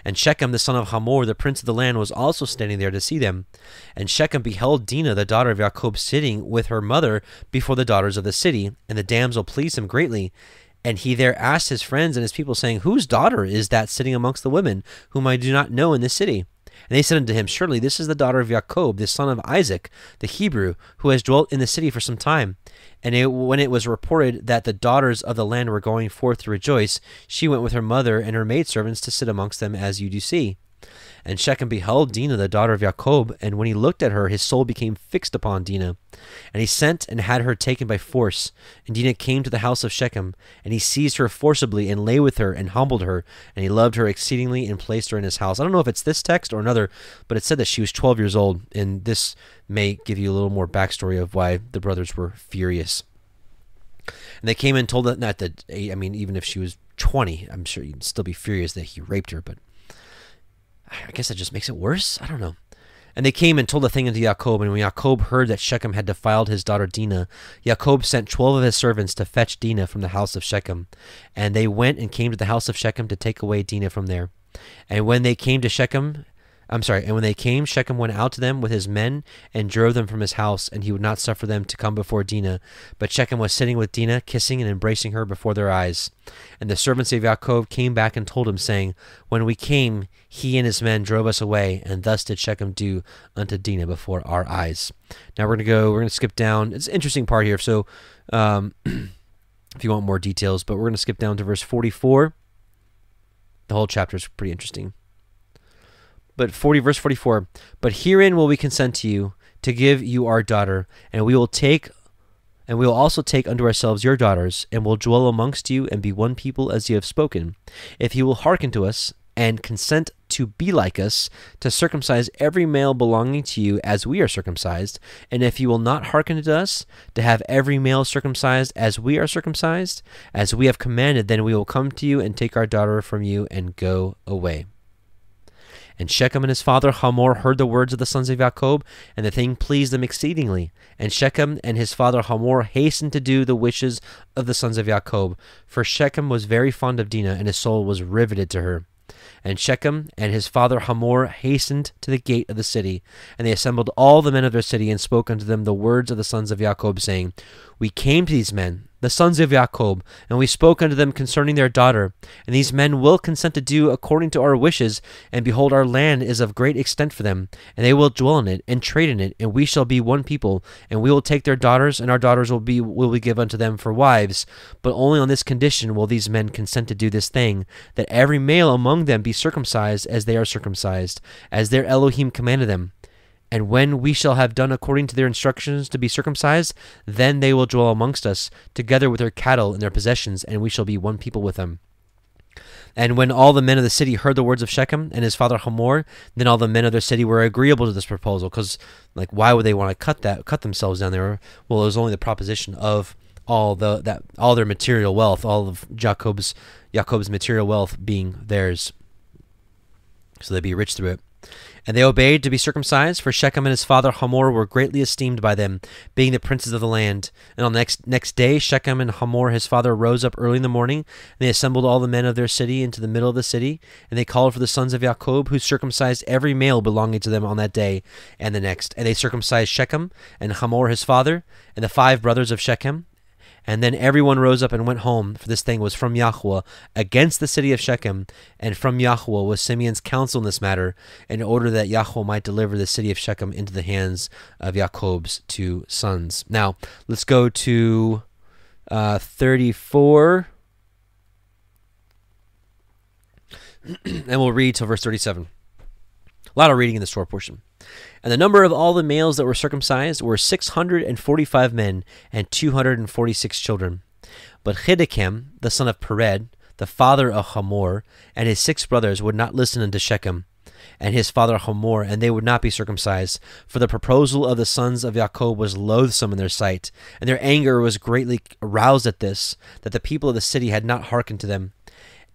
And Shechem, the son of Hamor, the prince of the land, was also standing there to see them. And Shechem beheld Dinah, the daughter of Jacob, sitting with her mother before the daughters of the city. And the damsel pleased him greatly. And he there asked his friends and his people, saying, Whose daughter is that sitting amongst the women, whom I do not know in this city? And they said unto him, Surely this is the daughter of Jacob, the son of Isaac, the Hebrew, who has dwelt in the city for some time. And it, when it was reported that the daughters of the land were going forth to rejoice, she went with her mother and her maidservants to sit amongst them, as you do see. And Shechem beheld Dinah, the daughter of Jacob, and when he looked at her, his soul became fixed upon Dinah. And he sent and had her taken by force. And Dinah came to the house of Shechem, and he seized her forcibly, and lay with her, and humbled her. And he loved her exceedingly, and placed her in his house. I don't know if it's this text or another, but it said that she was 12 years old, and this may give you a little more backstory of why the brothers were furious. And they came and told that, not that, I mean, even if she was 20, I'm sure you'd still be furious that he raped her, but I guess that just makes it worse. I don't know. And they came and told the thing unto Jacob. And when Jacob heard that Shechem had defiled his daughter Dinah, Jacob sent twelve of his servants to fetch Dinah from the house of Shechem. And they went and came to the house of Shechem to take away Dinah from there. And when they came to Shechem, I'm sorry, and when they came, Shechem went out to them with his men and drove them from his house, and he would not suffer them to come before Dinah. But Shechem was sitting with Dinah, kissing and embracing her before their eyes. And the servants of Yaakov came back and told him, saying, When we came, he and his men drove us away, and thus did Shechem do unto Dinah before our eyes. Now we're to go, we're to skip down. It's an interesting part here, so um, if you want more details, but we're to skip down to verse 44. The whole chapter is pretty interesting. But 40 verse 44, but herein will we consent to you to give you our daughter, and we will take and we will also take unto ourselves your daughters, and will dwell amongst you, and be one people as you have spoken. If you will hearken to us, and consent to be like us, to circumcise every male belonging to you as we are circumcised, and if you will not hearken to us, to have every male circumcised as we are circumcised, as we have commanded, then we will come to you and take our daughter from you and go away. And Shechem and his father Hamor heard the words of the sons of Jacob, and the thing pleased them exceedingly. And Shechem and his father Hamor hastened to do the wishes of the sons of Jacob, for Shechem was very fond of Dinah, and his soul was riveted to her. And Shechem and his father Hamor hastened to the gate of the city, and they assembled all the men of their city, and spoke unto them the words of the sons of Jacob, saying, We came to these men, the sons of Jacob, and we spoke unto them concerning their daughter. And these men will consent to do according to our wishes, and behold, our land is of great extent for them, and they will dwell in it, and trade in it, and we shall be one people, and we will take their daughters, and our daughters will be will we give unto them for wives. But only on this condition will these men consent to do this thing, that every male among them be circumcised as they are circumcised, as their Elohim commanded them. And when we shall have done according to their instructions to be circumcised, then they will dwell amongst us, together with their cattle and their possessions, and we shall be one people with them. And when all the men of the city heard the words of Shechem and his father Hamor, then all the men of their city were agreeable to this proposal. Because, like, why would they want to cut that, cut themselves down there? Well, it was only the proposition of all the that all their material wealth, all of Jacob's Jacob's material wealth being theirs, so they'd be rich through it. And they obeyed to be circumcised, for Shechem and his father Hamor were greatly esteemed by them, being the princes of the land. And on the next, next day, Shechem and Hamor his father rose up early in the morning, and they assembled all the men of their city into the middle of the city, and they called for the sons of Jacob, who circumcised every male belonging to them on that day and the next. And they circumcised Shechem and Hamor his father, and the five brothers of Shechem, and then everyone rose up and went home, for this thing was from Yahweh against the city of Shechem, and from Yahweh was Simeon's counsel in this matter, in order that Yahweh might deliver the city of Shechem into the hands of Jacob's two sons. Now, let's go to uh, 34. and we'll read till verse 37. A lot of reading in the short portion. And the number of all the males that were circumcised were six hundred and forty five men and two hundred and forty six children. But Chiddekem, the son of Pered, the father of Hamor, and his six brothers would not listen unto Shechem and his father Hamor, and they would not be circumcised. For the proposal of the sons of Jacob was loathsome in their sight, and their anger was greatly aroused at this, that the people of the city had not hearkened to them.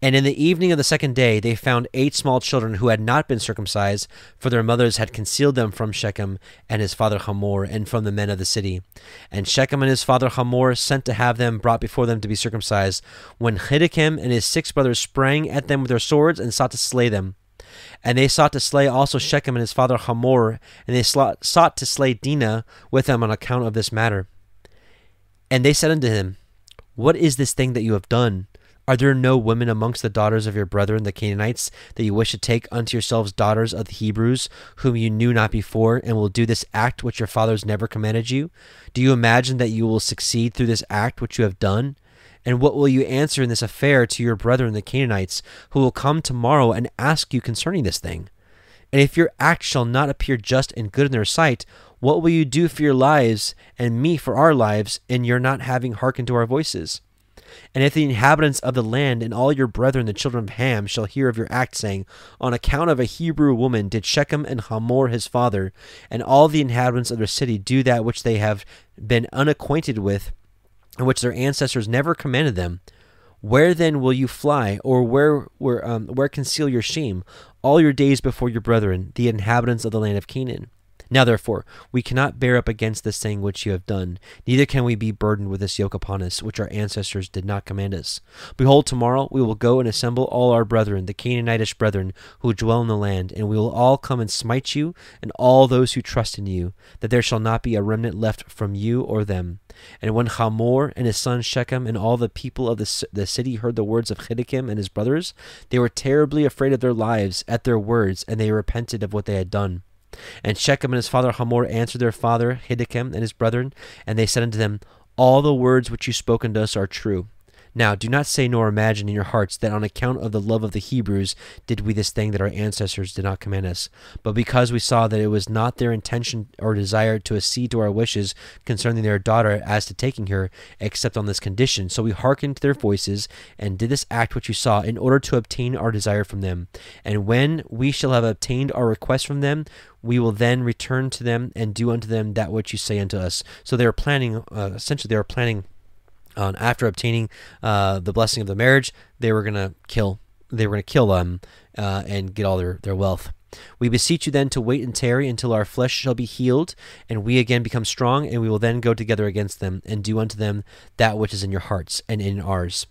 And in the evening of the second day, they found eight small children who had not been circumcised, for their mothers had concealed them from Shechem and his father Hamor, and from the men of the city. And Shechem and his father Hamor sent to have them brought before them to be circumcised. When Hiddekem and his six brothers sprang at them with their swords and sought to slay them. And they sought to slay also Shechem and his father Hamor, and they sought to slay Dinah with them on account of this matter. And they said unto him, What is this thing that you have done? Are there no women amongst the daughters of your brethren the Canaanites that you wish to take unto yourselves daughters of the Hebrews, whom you knew not before, and will do this act which your fathers never commanded you? Do you imagine that you will succeed through this act which you have done? And what will you answer in this affair to your brethren the Canaanites, who will come tomorrow and ask you concerning this thing? And if your act shall not appear just and good in their sight, what will you do for your lives and me for our lives in your not having hearkened to our voices? And if the inhabitants of the land and all your brethren, the children of Ham, shall hear of your act, saying, On account of a Hebrew woman did Shechem and Hamor his father, and all the inhabitants of their city do that which they have been unacquainted with, and which their ancestors never commanded them, where then will you fly, or where where um, where conceal your shame all your days before your brethren, the inhabitants of the land of Canaan? Now, therefore, we cannot bear up against this thing which you have done, neither can we be burdened with this yoke upon us, which our ancestors did not command us. Behold, tomorrow we will go and assemble all our brethren, the Canaanitish brethren, who dwell in the land, and we will all come and smite you, and all those who trust in you, that there shall not be a remnant left from you or them. And when Hamor and his son Shechem and all the people of the, the city heard the words of Chiddekem and his brothers, they were terribly afraid of their lives at their words, and they repented of what they had done. And Shechem and his father Hamor answered their father Hiddekem and his brethren, and they said unto them, All the words which you spoke unto us are true. Now do not say nor imagine in your hearts that on account of the love of the Hebrews did we this thing that our ancestors did not command us, but because we saw that it was not their intention or desire to accede to our wishes concerning their daughter as to taking her, except on this condition. So we hearkened to their voices and did this act which you saw in order to obtain our desire from them. And when we shall have obtained our request from them, we will then return to them and do unto them that which you say unto us. So they are planning, uh, essentially, they are planning after obtaining uh, the blessing of the marriage, they were going to kill. They were to kill them uh, and get all their, their wealth. We beseech you then to wait and tarry until our flesh shall be healed, and we again become strong, and we will then go together against them, and do unto them that which is in your hearts and in ours.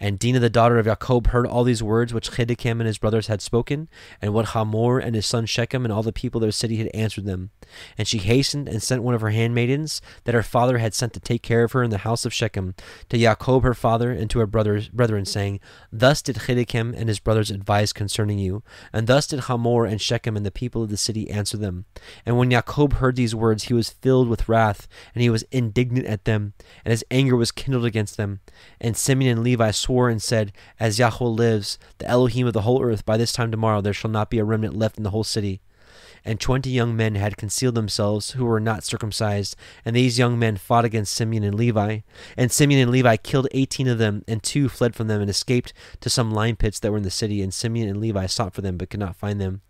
And Dinah the daughter of Jacob heard all these words which Chiddekem and his brothers had spoken, and what Hamor and his son Shechem and all the people of their city had answered them. And she hastened and sent one of her handmaidens that her father had sent to take care of her in the house of Shechem to Jacob her father and to her brothers, brethren, saying, Thus did Chiddekem and his brothers advise concerning you, and thus did Hamor and Shechem and the people of the city answer them. And when Jacob heard these words, he was filled with wrath, and he was indignant at them, and his anger was kindled against them. And Simeon and Levi swore and said, As Yahweh lives, the Elohim of the whole earth, by this time tomorrow there shall not be a remnant left in the whole city and twenty young men had concealed themselves who were not circumcised, and these young men fought against Simeon and Levi. And Simeon and Levi killed eighteen of them, and two fled from them and escaped to some lime pits that were in the city, and Simeon and Levi sought for them but could not find them.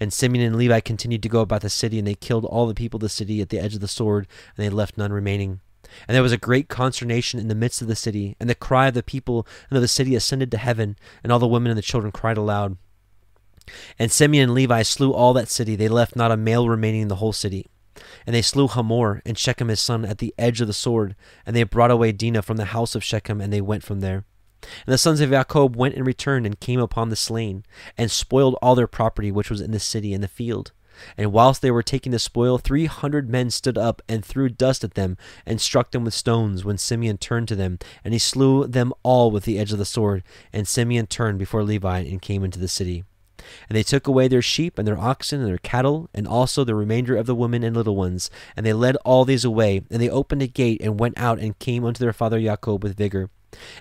And Simeon and Levi continued to go about the city, and they killed all the people of the city at the edge of the sword, and they left none remaining. And there was a great consternation in the midst of the city, and the cry of the people and of the city ascended to heaven, and all the women and the children cried aloud. And Simeon and Levi slew all that city. They left not a male remaining in the whole city. And they slew Hamor and Shechem his son at the edge of the sword. And they brought away Dinah from the house of Shechem, and they went from there. And the sons of Jacob went and returned and came upon the slain, and spoiled all their property which was in the city and the field. And whilst they were taking the spoil, three hundred men stood up and threw dust at them, and struck them with stones, when Simeon turned to them, and he slew them all with the edge of the sword. And Simeon turned before Levi and came into the city. And they took away their sheep and their oxen and their cattle, and also the remainder of the women and little ones. And they led all these away. And they opened a gate and went out and came unto their father Jacob with vigor.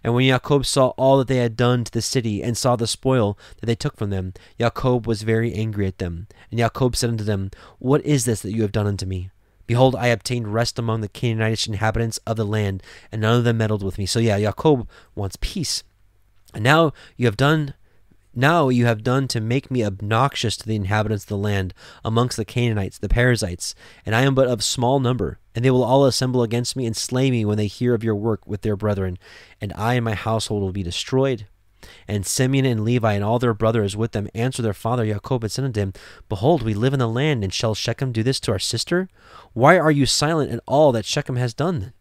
And when Jacob saw all that they had done to the city, and saw the spoil that they took from them, Jacob was very angry at them. And Jacob said unto them, What is this that you have done unto me? Behold, I obtained rest among the Canaanitish inhabitants of the land, and none of them meddled with me. So yeah, Jacob wants peace. And now you have done now you have done to make me obnoxious to the inhabitants of the land, amongst the Canaanites, the Perizzites, and I am but of small number. And they will all assemble against me and slay me when they hear of your work with their brethren, and I and my household will be destroyed. And Simeon and Levi and all their brothers with them answered their father Jacob and said unto him, Behold, we live in the land, and shall Shechem do this to our sister? Why are you silent at all that Shechem has done?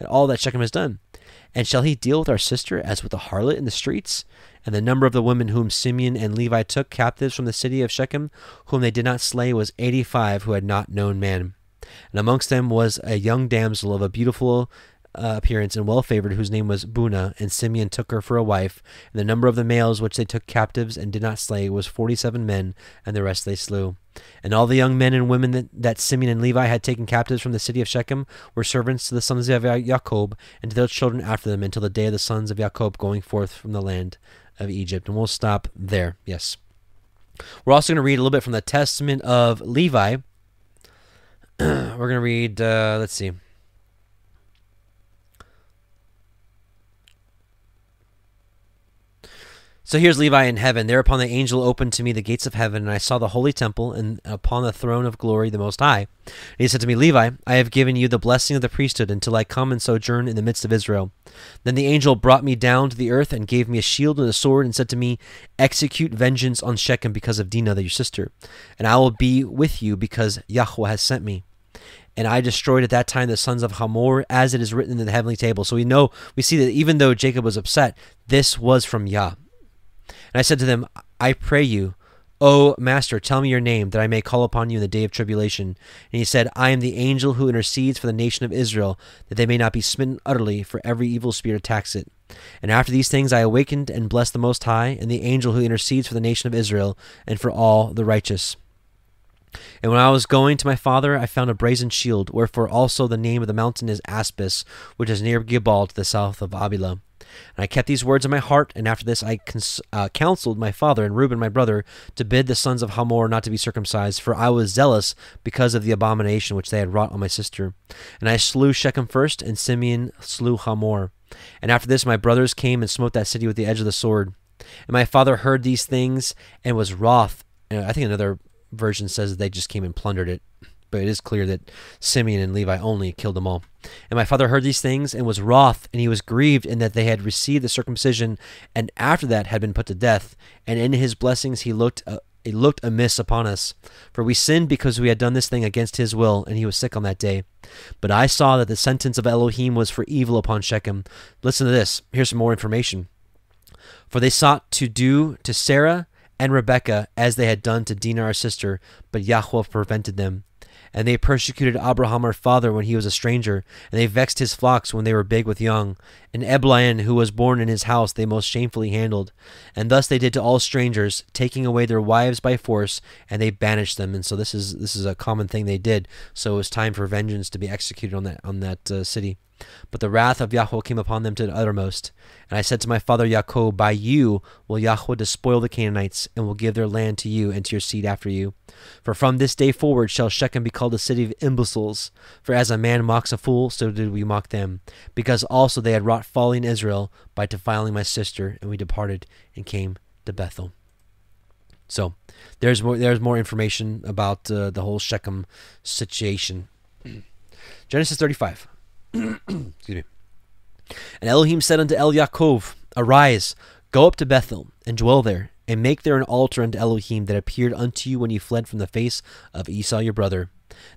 At all that Shechem has done? And shall he deal with our sister as with a harlot in the streets? And the number of the women whom Simeon and Levi took captives from the city of Shechem, whom they did not slay, was eighty five who had not known man. And amongst them was a young damsel of a beautiful uh, appearance and well favored, whose name was Bunah, and Simeon took her for a wife. And the number of the males which they took captives and did not slay was forty seven men, and the rest they slew. And all the young men and women that, that Simeon and Levi had taken captives from the city of Shechem were servants to the sons of Jacob and to their children after them until the day of the sons of Jacob going forth from the land of Egypt. And we'll stop there. Yes. We're also going to read a little bit from the Testament of Levi. We're going to read, uh, let's see. So here's Levi in heaven. Thereupon the angel opened to me the gates of heaven, and I saw the holy temple, and upon the throne of glory the Most High. And he said to me, Levi, I have given you the blessing of the priesthood until I come and sojourn in the midst of Israel. Then the angel brought me down to the earth, and gave me a shield and a sword, and said to me, Execute vengeance on Shechem because of Dinah, your sister, and I will be with you because Yahweh has sent me and I destroyed at that time the sons of Hamor, as it is written in the heavenly table. So we know, we see that even though Jacob was upset, this was from Yah. And I said to them, I pray you, O Master, tell me your name, that I may call upon you in the day of tribulation. And he said, I am the angel who intercedes for the nation of Israel, that they may not be smitten utterly, for every evil spirit attacks it. And after these things I awakened and blessed the Most High, and the angel who intercedes for the nation of Israel, and for all the righteous. And when I was going to my father, I found a brazen shield, wherefore also the name of the mountain is Aspis, which is near Gibal to the south of Abilah. And I kept these words in my heart, and after this I cons- uh, counseled my father and Reuben my brother to bid the sons of Hamor not to be circumcised, for I was zealous because of the abomination which they had wrought on my sister. And I slew Shechem first, and Simeon slew Hamor. And after this my brothers came and smote that city with the edge of the sword. And my father heard these things and was wroth. And I think another version says that they just came and plundered it but it is clear that Simeon and Levi only killed them all. And my father heard these things and was wroth, and he was grieved in that they had received the circumcision, and after that had been put to death. And in his blessings he looked uh, he looked amiss upon us, for we sinned because we had done this thing against his will, and he was sick on that day. But I saw that the sentence of Elohim was for evil upon Shechem. Listen to this. Here's some more information. For they sought to do to Sarah and Rebekah as they had done to Dinah our sister, but Yahweh prevented them. And they persecuted Abraham our father when he was a stranger, and they vexed his flocks when they were big with young. And Eblaim, who was born in his house, they most shamefully handled. And thus they did to all strangers, taking away their wives by force, and they banished them. And so this is this is a common thing they did. So it was time for vengeance to be executed on that on that uh, city. But the wrath of Yahweh came upon them to the uttermost. And I said to my father Yaakov, By you will Yahweh despoil the Canaanites, and will give their land to you and to your seed after you. For from this day forward shall Shechem be called a city of imbeciles. For as a man mocks a fool, so did we mock them. Because also they had wrought folly in Israel by defiling my sister, and we departed and came to Bethel. So there's more there's more information about uh, the whole Shechem situation. Genesis 35. Excuse me. And Elohim said unto El Yaakov, Arise, go up to Bethel, and dwell there, and make there an altar unto Elohim that appeared unto you when you fled from the face of Esau your brother.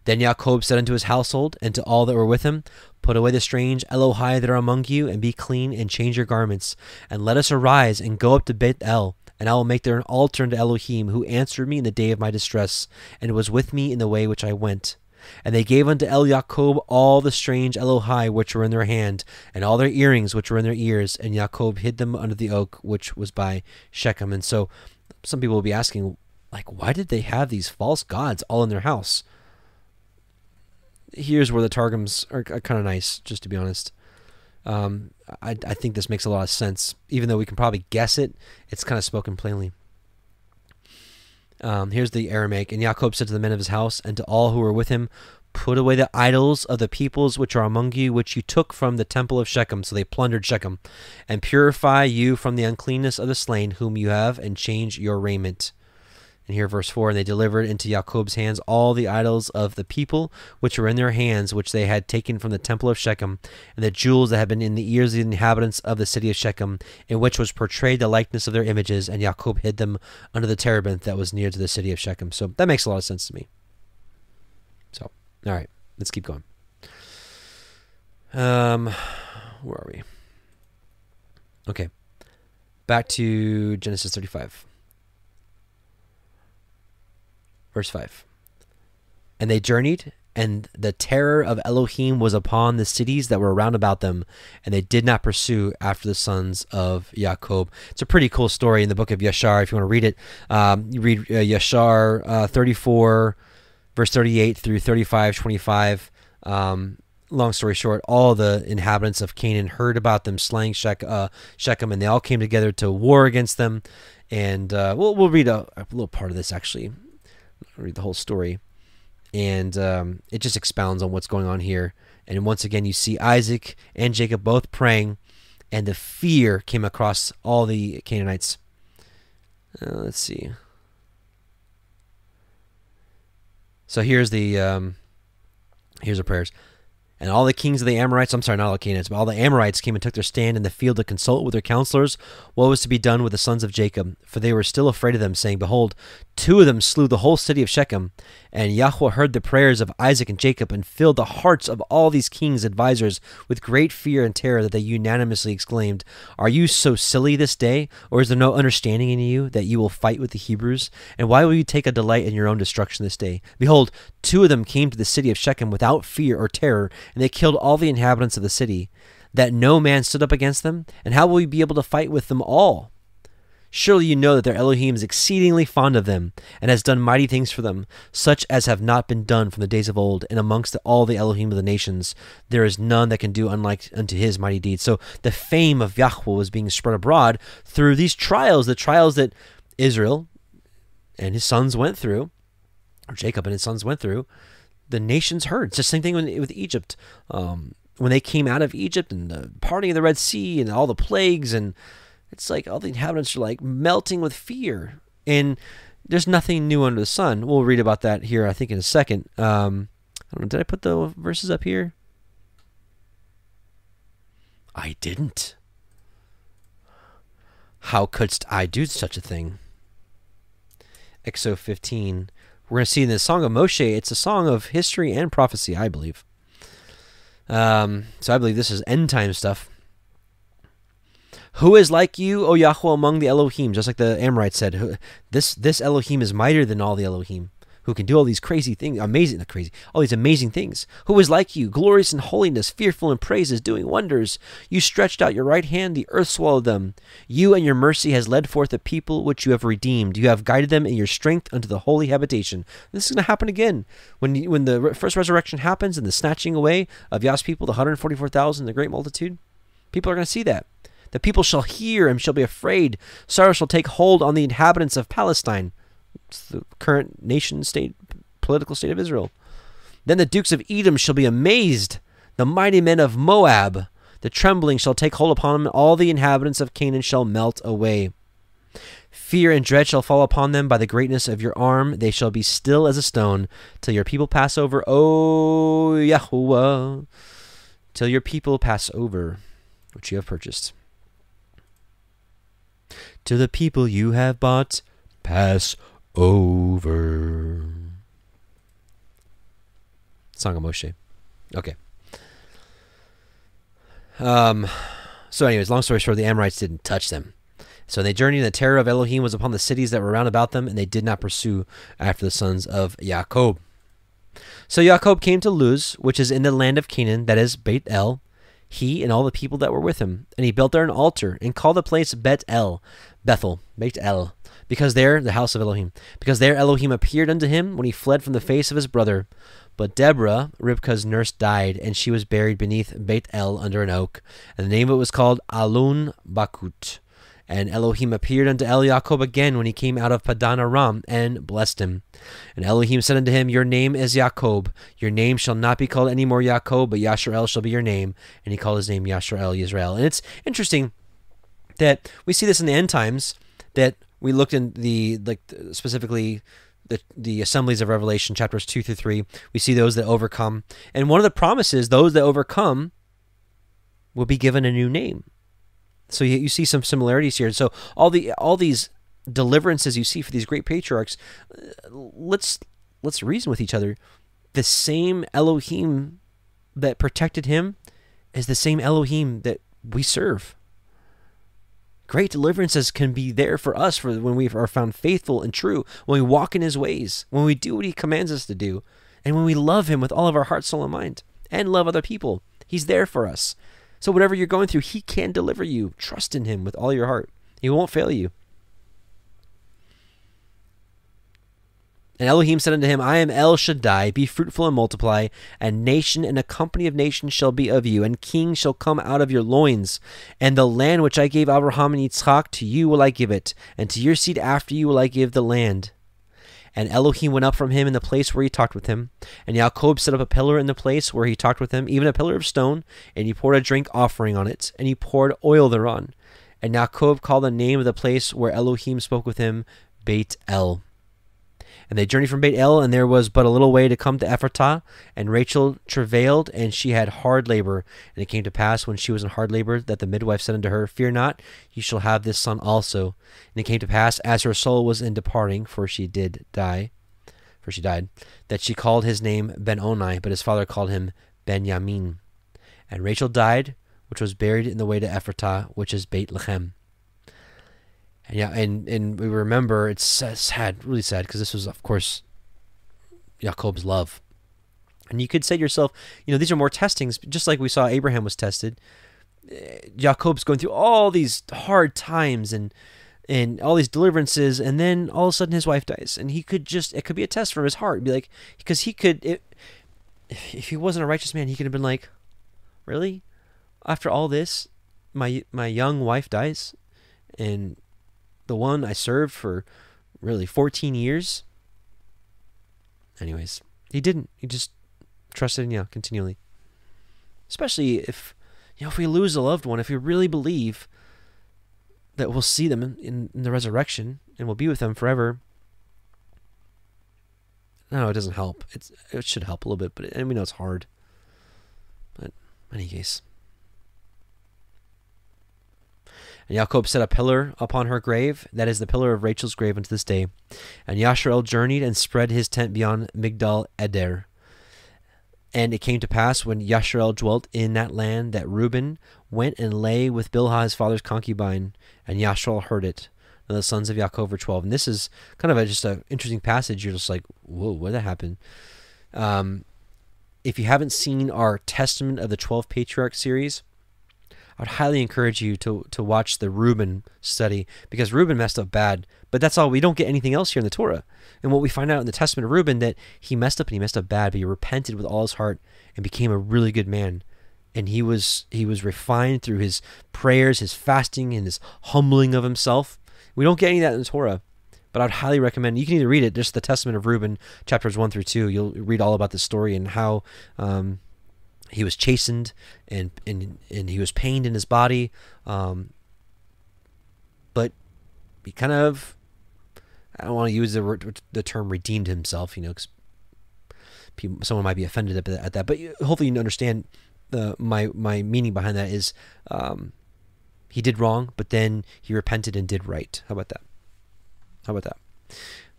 Then Yaakov said unto his household, and to all that were with him, Put away the strange Elohai that are among you, and be clean, and change your garments, and let us arise, and go up to Beth El, and I will make there an altar unto Elohim, who answered me in the day of my distress, and was with me in the way which I went. And they gave unto El Jacob all the strange Elohai which were in their hand, and all their earrings which were in their ears, and Jacob hid them under the oak which was by Shechem. And so some people will be asking, like, why did they have these false gods all in their house? Here's where the Targums are, kind of nice, just to be honest. Um, I, I think this makes a lot of sense. Even though we can probably guess it, it's kind of spoken plainly. Um, here's the Aramaic. And Jacob said to the men of his house and to all who were with him, Put away the idols of the peoples which are among you, which you took from the temple of Shechem. So they plundered Shechem. And purify you from the uncleanness of the slain whom you have, and change your raiment. And here, verse 4 And they delivered into Jacob's hands all the idols of the people which were in their hands, which they had taken from the temple of Shechem, and the jewels that had been in the ears of the inhabitants of the city of Shechem, in which was portrayed the likeness of their images, and Jacob hid them under the terebinth that was near to the city of Shechem. So that makes a lot of sense to me. So, all right, let's keep going. Um, where are we? Okay, back to Genesis 35. Verse 5. And they journeyed, and the terror of Elohim was upon the cities that were round about them, and they did not pursue after the sons of Jacob. It's a pretty cool story in the book of Yashar. If you want to read it, um, you read uh, Yashar uh, 34, verse 38 through 35, 25. Um, long story short, all the inhabitants of Canaan heard about them slaying uh, Shechem, and they all came together to war against them. And uh, we'll, we'll read a, a little part of this actually read the whole story, and um, it just expounds on what's going on here. And once again, you see Isaac and Jacob both praying, and the fear came across all the Canaanites. Uh, let's see. So here's the um, here's the prayers. And all the kings of the Amorites, I'm sorry, not all the Canaanites, but all the Amorites came and took their stand in the field to consult with their counselors what was to be done with the sons of Jacob. For they were still afraid of them, saying, Behold, two of them slew the whole city of Shechem. And Yahweh heard the prayers of Isaac and Jacob and filled the hearts of all these kings' advisers with great fear and terror that they unanimously exclaimed, Are you so silly this day? Or is there no understanding in you that you will fight with the Hebrews? And why will you take a delight in your own destruction this day? Behold, two of them came to the city of Shechem without fear or terror and they killed all the inhabitants of the city, that no man stood up against them? And how will we be able to fight with them all? Surely you know that their Elohim is exceedingly fond of them, and has done mighty things for them, such as have not been done from the days of old, and amongst all the Elohim of the nations, there is none that can do unlike unto his mighty deeds. So the fame of Yahweh was being spread abroad through these trials, the trials that Israel and his sons went through, or Jacob and his sons went through, the nations heard. It's the same thing with Egypt. Um, when they came out of Egypt and the parting of the Red Sea and all the plagues, and it's like all the inhabitants are like melting with fear. And there's nothing new under the sun. We'll read about that here, I think, in a second. Um, I know, did I put the verses up here? I didn't. How couldst I do such a thing? Exo 15 we're going to see in the Song of Moshe, it's a song of history and prophecy, I believe. Um, so I believe this is end time stuff. Who is like you, O Yahweh, among the Elohim? Just like the Amorites said, this this Elohim is mightier than all the Elohim. Who can do all these crazy things, amazing, not crazy, all these amazing things. Who is like you, glorious in holiness, fearful in praises, doing wonders? You stretched out your right hand, the earth swallowed them. You and your mercy has led forth a people which you have redeemed. You have guided them in your strength unto the holy habitation. This is going to happen again when when the first resurrection happens and the snatching away of Yah's people, the 144,000, the great multitude. People are going to see that. The people shall hear and shall be afraid. Sorrow shall take hold on the inhabitants of Palestine. It's the current nation state, political state of Israel. Then the dukes of Edom shall be amazed. The mighty men of Moab. The trembling shall take hold upon them. All the inhabitants of Canaan shall melt away. Fear and dread shall fall upon them by the greatness of your arm. They shall be still as a stone till your people pass over. O Yahuwah, till your people pass over, which you have purchased. To the people you have bought, pass over. Song of Moshe. Okay. Um. So, anyways, long story short, the Amorites didn't touch them. So they journeyed, and the terror of Elohim was upon the cities that were round about them, and they did not pursue after the sons of Jacob. So Jacob came to Luz, which is in the land of Canaan, that is Beit El, he and all the people that were with him. And he built there an altar, and called the place Bet El, Bethel, Beit El, because there, the house of Elohim, because there Elohim appeared unto him when he fled from the face of his brother. But Deborah, Ribkah's nurse, died, and she was buried beneath Beit El under an oak. And the name of it was called Alun Bakut. And Elohim appeared unto El Jacob again when he came out of Padan Aram, and blessed him. And Elohim said unto him, Your name is Jacob. Your name shall not be called any more Jacob, but Yasharel shall be your name. And he called his name Yasharel Israel. And it's interesting that we see this in the end times, that we looked in the, like, specifically the, the assemblies of Revelation, chapters 2 through 3. We see those that overcome. And one of the promises, those that overcome, will be given a new name. So you, you see some similarities here. So all the all these deliverances you see for these great patriarchs, uh, let's let's reason with each other. The same Elohim that protected him is the same Elohim that we serve. Great deliverances can be there for us for when we are found faithful and true, when we walk in his ways, when we do what he commands us to do, and when we love him with all of our heart, soul, and mind, and love other people. He's there for us. So whatever you're going through, he can deliver you. Trust in him with all your heart. He won't fail you. And Elohim said unto him, I am El Shaddai, be fruitful and multiply, and nation and a company of nations shall be of you, and kings shall come out of your loins. And the land which I gave Abraham and Yitzchak, to you will I give it, and to your seed after you will I give the land. And Elohim went up from him in the place where he talked with him. And Jacob set up a pillar in the place where he talked with him, even a pillar of stone, and he poured a drink offering on it, and he poured oil thereon. And Jacob called the name of the place where Elohim spoke with him Beit El. And they journeyed from Beit El, and there was but a little way to come to Ephratah. And Rachel travailed, and she had hard labor. And it came to pass, when she was in hard labor, that the midwife said unto her, Fear not, you shall have this son also. And it came to pass, as her soul was in departing, for she did die, for she died, that she called his name Ben-Oni, but his father called him Ben-Yamin. And Rachel died, which was buried in the way to Ephratah, which is Beit Lechem. Yeah, and and we remember it's sad, really sad, because this was, of course, Jacob's love. And you could say to yourself, you know, these are more testings, just like we saw Abraham was tested. Eh, Jacob's going through all these hard times and and all these deliverances, and then all of a sudden his wife dies, and he could just it could be a test from his heart, be like, because he could, it, if he wasn't a righteous man, he could have been like, really, after all this, my my young wife dies, and the one I served for really 14 years. Anyways, he didn't. He just trusted in Yah continually. Especially if, you know, if we lose a loved one, if we really believe that we'll see them in, in, the resurrection and we'll be with them forever. No, it doesn't help. It's it should help a little bit, but and we know it's hard. But in any case. And Jacob set a pillar upon her grave, that is the pillar of Rachel's grave unto this day. And Yasharel journeyed and spread his tent beyond Migdal Eder. And it came to pass when Yasharel dwelt in that land that Reuben went and lay with Bilhah his father's concubine, and Yasharel heard it. the sons of Yaakov were 12. And this is kind of a, just an interesting passage. You're just like, whoa, what that happen? Um, if you haven't seen our Testament of the 12 Patriarchs series, I would highly encourage you to, to watch the Reuben study because Reuben messed up bad, but that's all. We don't get anything else here in the Torah. And what we find out in the Testament of Reuben that he messed up and he messed up bad, but he repented with all his heart and became a really good man. And he was he was refined through his prayers, his fasting, and his humbling of himself. We don't get any of that in the Torah. But I'd highly recommend you can either read it, just the Testament of Reuben, chapters one through two. You'll read all about the story and how um, he was chastened and and and he was pained in his body, um, but he kind of I don't want to use the the term redeemed himself, you know, because someone might be offended at that. But hopefully you understand the my my meaning behind that is um, he did wrong, but then he repented and did right. How about that? How about that?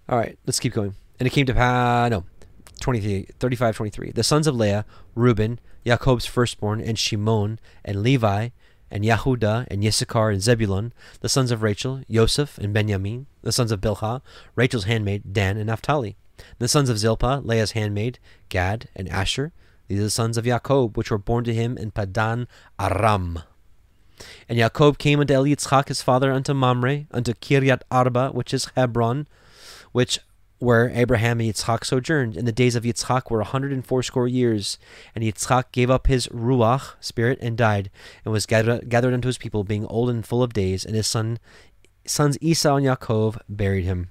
All right, let's keep going. And it came to uh, no 23, 35, 23. The sons of Leah, Reuben, Jacob's firstborn, and Shimon, and Levi, and Yehuda, and Yissachar, and Zebulun, the sons of Rachel, Joseph, and Benjamin, the sons of Bilhah, Rachel's handmaid, Dan, and Naphtali. The sons of Zilpah, Leah's handmaid, Gad, and Asher. These are the sons of Jacob, which were born to him in Padan Aram. And Jacob came unto Elitzchak his father unto Mamre, unto Kiryat Arba, which is Hebron, which where Abraham and Yitzchak sojourned. In the days of Yitzchak were a hundred and fourscore years. And Yitzchak gave up his ruach, spirit, and died, and was gathered, gathered unto his people, being old and full of days. And his son, sons Esau and Yaakov buried him.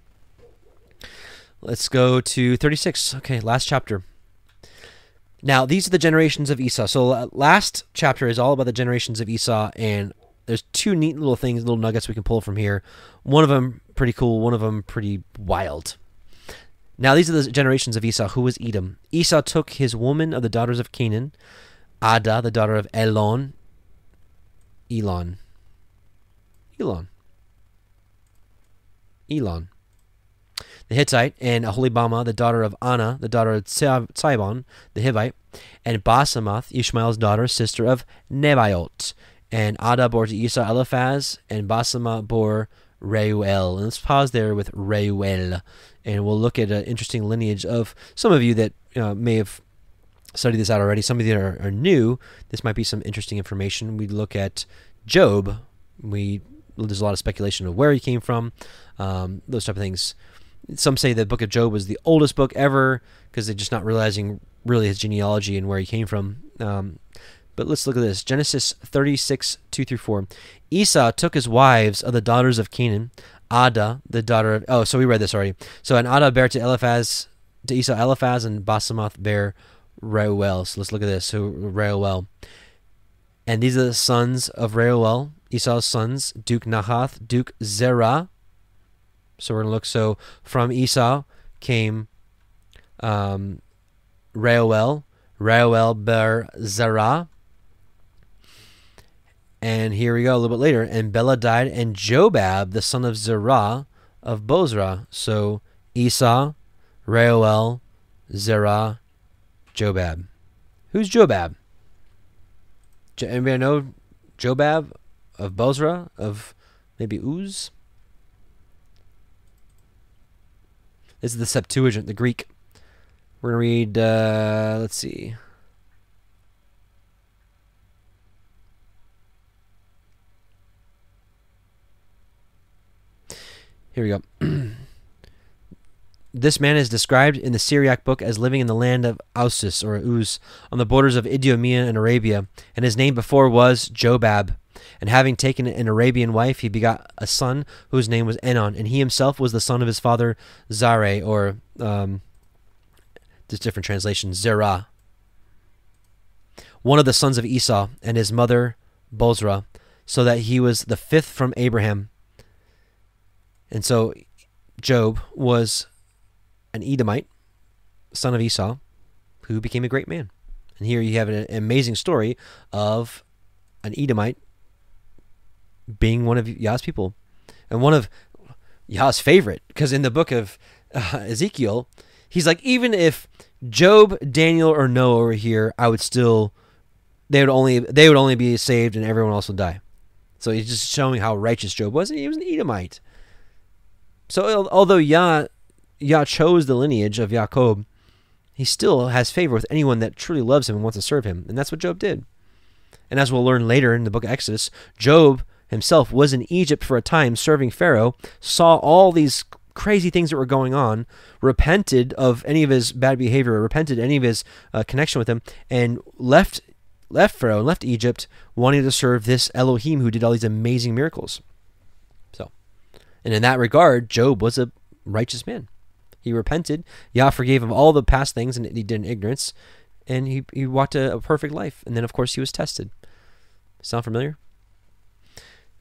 Let's go to 36. Okay, last chapter. Now, these are the generations of Esau. So, uh, last chapter is all about the generations of Esau, and there's two neat little things, little nuggets we can pull from here. One of them pretty cool, one of them pretty wild. Now these are the generations of Esau. Who was Edom? Esau took his woman of the daughters of Canaan, Ada, the daughter of Elon, Elon, Elon, Elon, the Hittite, and Aholibama, the daughter of Anna, the daughter of Sibon, the Hivite, and Basemath, Ishmael's daughter, sister of Nebaioth. And Ada bore to Esau Eliphaz, and Basemath bore Reuel. And let's pause there with Reuel and we'll look at an interesting lineage of some of you that uh, may have studied this out already. Some of you that are, are, new, this might be some interesting information. We look at Job. We there's a lot of speculation of where he came from, um, those type of things. Some say the book of Job was the oldest book ever because they're just not realizing really his genealogy and where he came from. Um, but let's look at this Genesis 36, 2 through 4. Esau took his wives of the daughters of Canaan, Ada, the daughter of. Oh, so we read this already. So, and Ada bare to Eliphaz, to Esau Eliphaz, and Basemath bare Reuel. So let's look at this. So, Reuel. And these are the sons of Reuel, Esau's sons, Duke Nahath, Duke Zerah. So we're going to look. So from Esau came um, Reuel, Reuel ber Zerah. And here we go a little bit later. And Bela died, and Jobab, the son of Zerah of Bozrah. So Esau, Reuel, Zerah, Jobab. Who's Jobab? Anybody know Jobab of Bozrah of maybe Uz? This is the Septuagint, the Greek. We're going to read, uh, let's see. Here we go. this man is described in the Syriac book as living in the land of Ausis or Uz on the borders of Idumea and Arabia, and his name before was Jobab. And having taken an Arabian wife, he begot a son whose name was Enon, and he himself was the son of his father Zare, or um, there's different translation, Zerah. One of the sons of Esau, and his mother Bozrah, so that he was the fifth from Abraham. And so Job was an Edomite, son of Esau, who became a great man. And here you have an amazing story of an Edomite being one of Yah's people and one of Yah's favorite. Because in the book of uh, Ezekiel, he's like, even if Job, Daniel, or Noah were here, I would still, they would only, they would only be saved and everyone else would die. So he's just showing how righteous Job was. He was an Edomite. So although Yah, Yah chose the lineage of Jacob, he still has favor with anyone that truly loves him and wants to serve him. And that's what Job did. And as we'll learn later in the book of Exodus, Job himself was in Egypt for a time serving Pharaoh, saw all these crazy things that were going on, repented of any of his bad behavior, repented any of his uh, connection with him, and left left Pharaoh, and left Egypt, wanting to serve this Elohim who did all these amazing miracles. And in that regard, Job was a righteous man. He repented. Yah forgave him all the past things, and he did in ignorance, and he he walked a, a perfect life. And then, of course, he was tested. Sound familiar?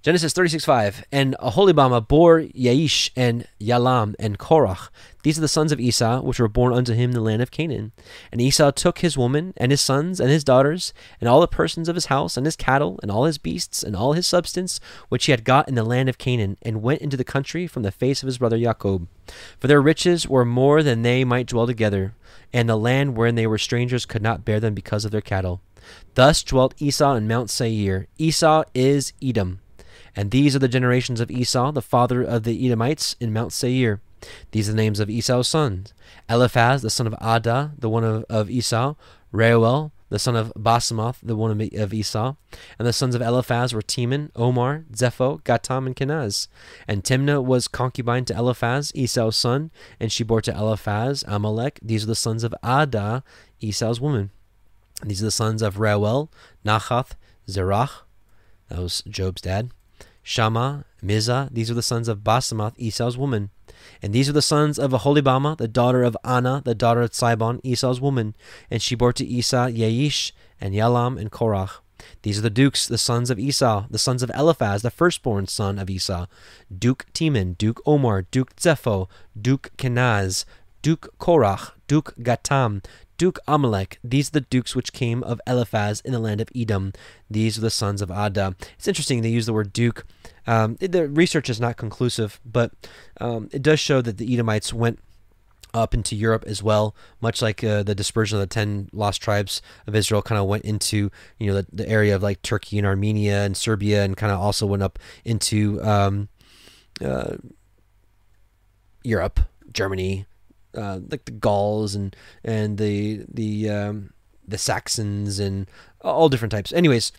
Genesis 36:5 And Aholibama bore Yaish and Yalam and Korach. These are the sons of Esau, which were born unto him in the land of Canaan. And Esau took his woman, and his sons, and his daughters, and all the persons of his house, and his cattle, and all his beasts, and all his substance, which he had got in the land of Canaan, and went into the country from the face of his brother Jacob. For their riches were more than they might dwell together, and the land wherein they were strangers could not bear them because of their cattle. Thus dwelt Esau in Mount Seir. Esau is Edom. And these are the generations of Esau, the father of the Edomites, in Mount Seir. These are the names of Esau's sons Eliphaz, the son of Adah, the one of, of Esau, Reuel, the son of Basemath, the one of, Esau. And the sons of Eliphaz were Teman, Omar, Zepho, Gatam, and Kenaz. And Timnah was concubine to Eliphaz, Esau's son, and she bore to Eliphaz, Amalek. These are the sons of Adah, Esau's woman. And these are the sons of Reuel, Nahath, Zerach. That was Job's dad. Shammah, Mizah, these are the sons of Basemath, Esau's woman. And these are the sons of Aholibama, the daughter of Anah, the daughter of Sibon, Esau's woman. And she bore to Esau Yaish, and Yalam, and Korach. These are the dukes, the sons of Esau, the sons of Eliphaz, the firstborn son of Esau. Duke Teman, Duke Omar, Duke Zepho, Duke Kenaz, Duke Korach, Duke Gatam, Duke Amalek. These are the dukes which came of Eliphaz in the land of Edom. These are the sons of Adah. It's interesting they use the word Duke. Um, the research is not conclusive, but um, it does show that the Edomites went up into Europe as well, much like uh, the dispersion of the ten lost tribes of Israel kind of went into you know the, the, area of like Turkey and Armenia and Serbia, and kind of also went up into um, uh, Europe, Germany, uh, like the Gauls and and the the um, the Saxons and all different types. Anyways,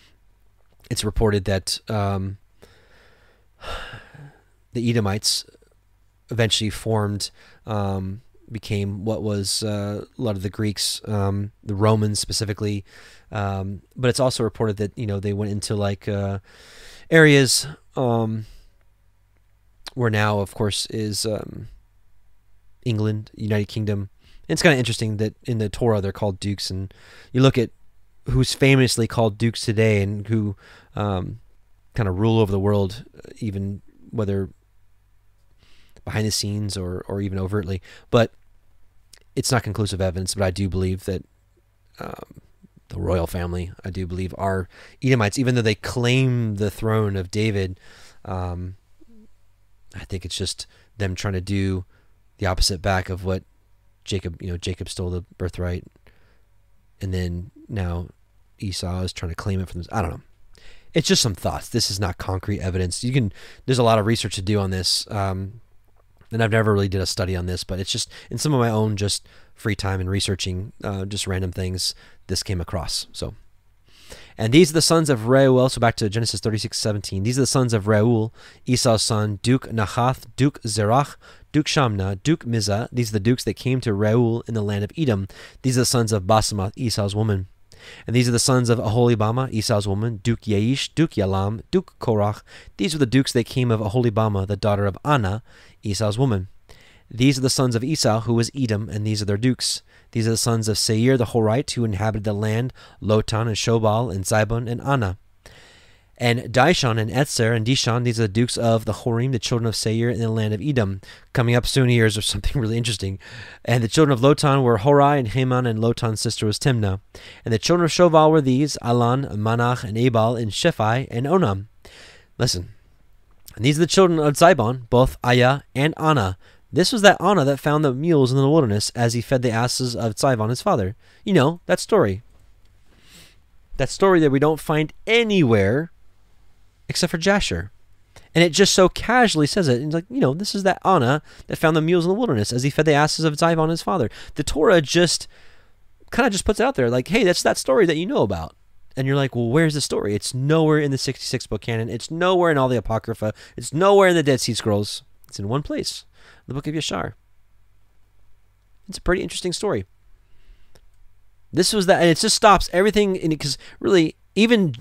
it's reported that um, the Edomites eventually formed. Um, became what was uh, a lot of the Greeks, um, the Romans specifically, um, but it's also reported that you know they went into like uh, areas um, where now, of course, is um, England, United Kingdom. And it's kind of interesting that in the Torah they're called dukes, and you look at who's famously called dukes today and who um, kind of rule over the world, even whether behind the scenes or or even overtly. But it's not conclusive evidence, but I do believe that um, the royal family, I do believe, are Edomites, even though they claim the throne of David. Um, I think it's just them trying to do the opposite back of what Jacob, you know, Jacob stole the birthright, and then now Esau is trying to claim it from. This. I don't know. It's just some thoughts. This is not concrete evidence. You can. There's a lot of research to do on this, um, and I've never really did a study on this, but it's just in some of my own just free time and researching uh, just random things. This came across. So and these are the sons of Reuel. So back to Genesis 36, 17. These are the sons of Reuel, Esau's son, Duke Nahath, Duke Zerach, Duke Shamna, Duke Mizah. These are the dukes that came to Reuel in the land of Edom. These are the sons of Basemath, Esau's woman. And these are the sons of Aholibama, Esau's woman, Duke Yaish, Duke Yalam, Duke Korach. These were the dukes that came of Aholibama, the daughter of Anna, Esau's woman. These are the sons of Esau, who was Edom, and these are their dukes. These are the sons of Seir the Horite, who inhabited the land, Lotan and Shobal and Zibon and Anah. And Dishon and Etzer and Dishon, these are the dukes of the Horim, the children of Seir in the land of Edom. Coming up soon here is something really interesting. And the children of Lotan were Horai and Haman, and Lotan's sister was Timnah. And the children of Shobal were these, Alan, Manach, and Abal, and Shephi, and Onam. Listen. And these are the children of Zibon, both Aya and Anah. This was that Anna that found the mules in the wilderness as he fed the asses of Tzivon his father. You know, that story. That story that we don't find anywhere except for Jasher. And it just so casually says it. And it's like, you know, this is that Anna that found the mules in the wilderness as he fed the asses of Zivon his father. The Torah just kind of just puts it out there like, hey, that's that story that you know about. And you're like, well, where's the story? It's nowhere in the 66 book canon. It's nowhere in all the Apocrypha. It's nowhere in the Dead Sea Scrolls. It's in one place the book of Yashar. It's a pretty interesting story. This was that, and it just stops everything because really, even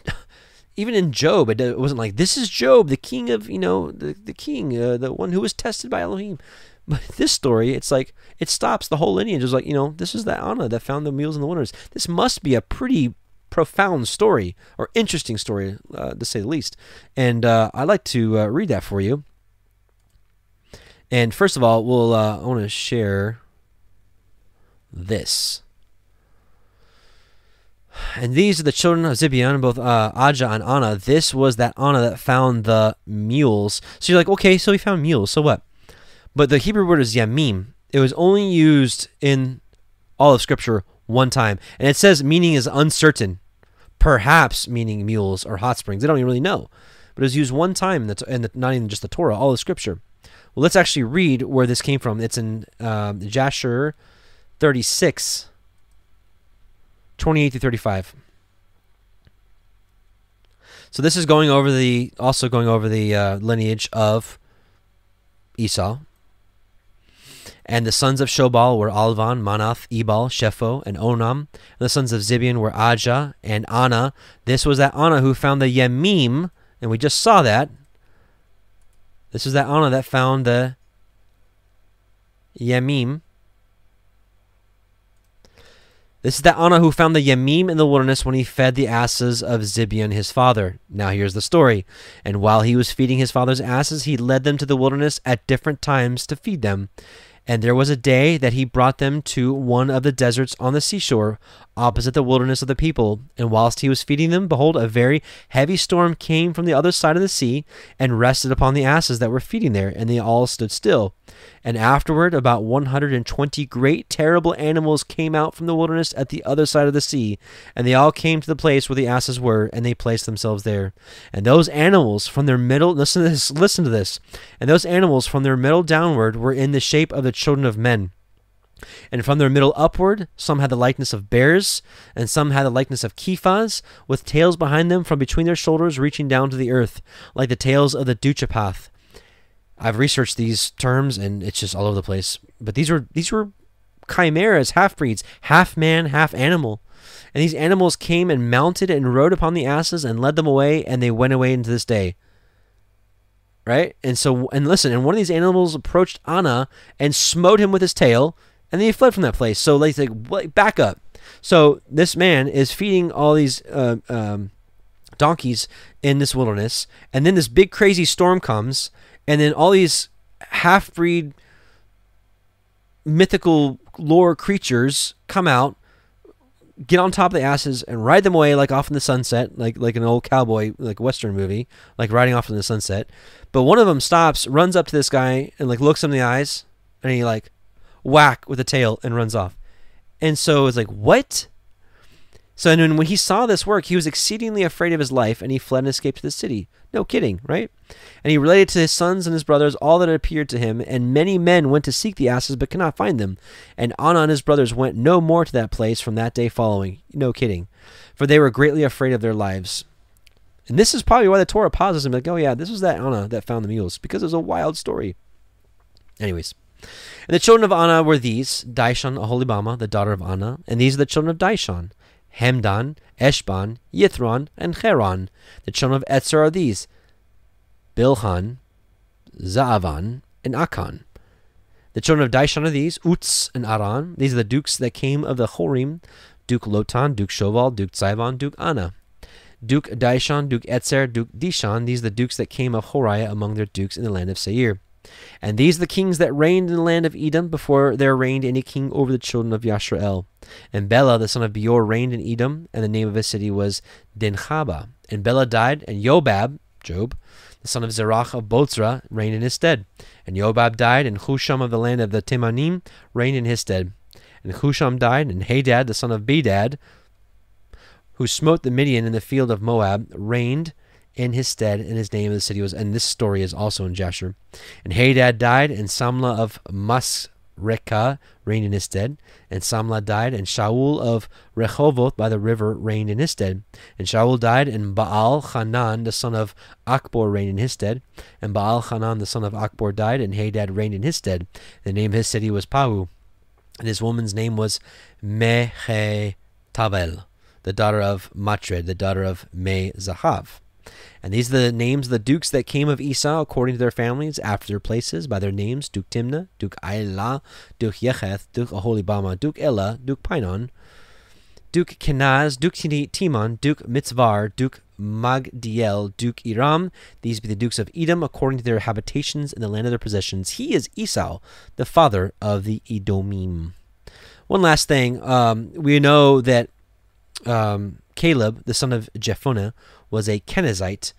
even in Job, it wasn't like this is Job, the king of you know the the king, uh, the one who was tested by Elohim. But this story, it's like it stops the whole lineage. It's like you know this is that Anna that found the mules in the wilderness. This must be a pretty profound story or interesting story, uh, to say the least. And uh, I'd like to uh, read that for you. And first of all, we'll uh, I want to share this. And these are the children of Zibion, both uh, Aja and Anna. This was that Anna that found the mules. So you're like, okay, so he found mules. So what? But the Hebrew word is yamim. It was only used in all of Scripture one time, and it says meaning is uncertain. Perhaps meaning mules or hot springs. They don't even really know, but it was used one time in the, in the not even just the Torah, all of Scripture. Well, let's actually read where this came from. It's in um, Jasher 36, 28 to 35. So this is going over the also going over the uh, lineage of Esau. And the sons of Shobal were Alvan, Manath, Ebal, Shepho, and Onam. And the sons of Zibion were Aja and Anna. This was that Anna who found the Yemim, and we just saw that. This is that Anna that found the Yemim. This is that Anna who found the Yemim in the wilderness when he fed the asses of Zibion his father. Now here's the story. And while he was feeding his father's asses, he led them to the wilderness at different times to feed them. And there was a day that he brought them to one of the deserts on the seashore, opposite the wilderness of the people. And whilst he was feeding them, behold, a very heavy storm came from the other side of the sea, and rested upon the asses that were feeding there, and they all stood still. And afterward, about 120 great, terrible animals came out from the wilderness at the other side of the sea, and they all came to the place where the asses were, and they placed themselves there. And those animals from their middle, listen to this, listen to this, and those animals from their middle downward were in the shape of the children of men. And from their middle upward, some had the likeness of bears, and some had the likeness of kephas, with tails behind them from between their shoulders reaching down to the earth, like the tails of the ducheephath. I've researched these terms and it's just all over the place. But these were these were chimeras, half breeds, half man, half animal. And these animals came and mounted and rode upon the asses and led them away, and they went away into this day. Right? And so, and listen, and one of these animals approached Anna and smote him with his tail, and then he fled from that place. So, like, like back up. So, this man is feeding all these uh, um, donkeys in this wilderness, and then this big crazy storm comes, and then all these half breed mythical lore creatures come out get on top of the asses and ride them away like off in the sunset like like an old cowboy like western movie like riding off in the sunset. But one of them stops runs up to this guy and like looks him in the eyes and he like whack with a tail and runs off. And so it's like what? So and when he saw this work he was exceedingly afraid of his life and he fled and escaped to the city no kidding, right? And he related to his sons and his brothers all that had appeared to him, and many men went to seek the asses but could not find them. And Anna and his brothers went no more to that place from that day following. No kidding. For they were greatly afraid of their lives. And this is probably why the Torah pauses and like, oh yeah, this was that Anna that found the mules, because it was a wild story. Anyways. And the children of Anna were these Dishon, Aholibama, the daughter of Anna, and these are the children of Dishon. Hemdan, Eshban, Yithron, and Cheron. The children of Etzer are these Bilhan, Zaavan, and Akan. The children of Daishan are these Utz and Aran. These are the dukes that came of the Horim Duke Lotan, Duke Shoval, Duke Zivon, Duke Anna. Duke Daishan, Duke Etzer, Duke Dishan. These are the dukes that came of Horiah among their dukes in the land of Seir. And these are the kings that reigned in the land of Edom before there reigned any king over the children of Yashrael. And Bela, the son of Beor, reigned in Edom, and the name of his city was Dinhaba. And Bela died, and Jobab, Job, the son of Zerach of Bozrah, reigned in his stead. And Jobab died, and Husham of the land of the Timanim reigned in his stead. And Husham died, and Hadad, the son of Bedad, who smote the Midian in the field of Moab, reigned in his stead, and his name of the city was, and this story is also in Jasher. And Hadad died, and Samla of Masrekah reigned in his stead. And Samla died, and Shaul of Rehoboth by the river reigned in his stead. And Shaul died, and Baal Hanan, the son of Akbor reigned in his stead. And Baal Hanan, the son of Akbor died, and Hadad reigned in his stead. The name of his city was Pahu. And his woman's name was Mehetabel, the daughter of Matred, the daughter of Me Zahav. And these are the names of the dukes that came of Esau according to their families, after their places, by their names Duke Timnah, Duke Ailah, Duke Yecheth, Duke Aholibama, Duke Elah, Duke Pinon, Duke Kenaz, Duke Timon, Duke Mitzvar, Duke Magdiel, Duke Iram. These be the dukes of Edom according to their habitations in the land of their possessions. He is Esau, the father of the Edomim. One last thing. Um, we know that um, Caleb, the son of Jephunneh, was a Kenizzite,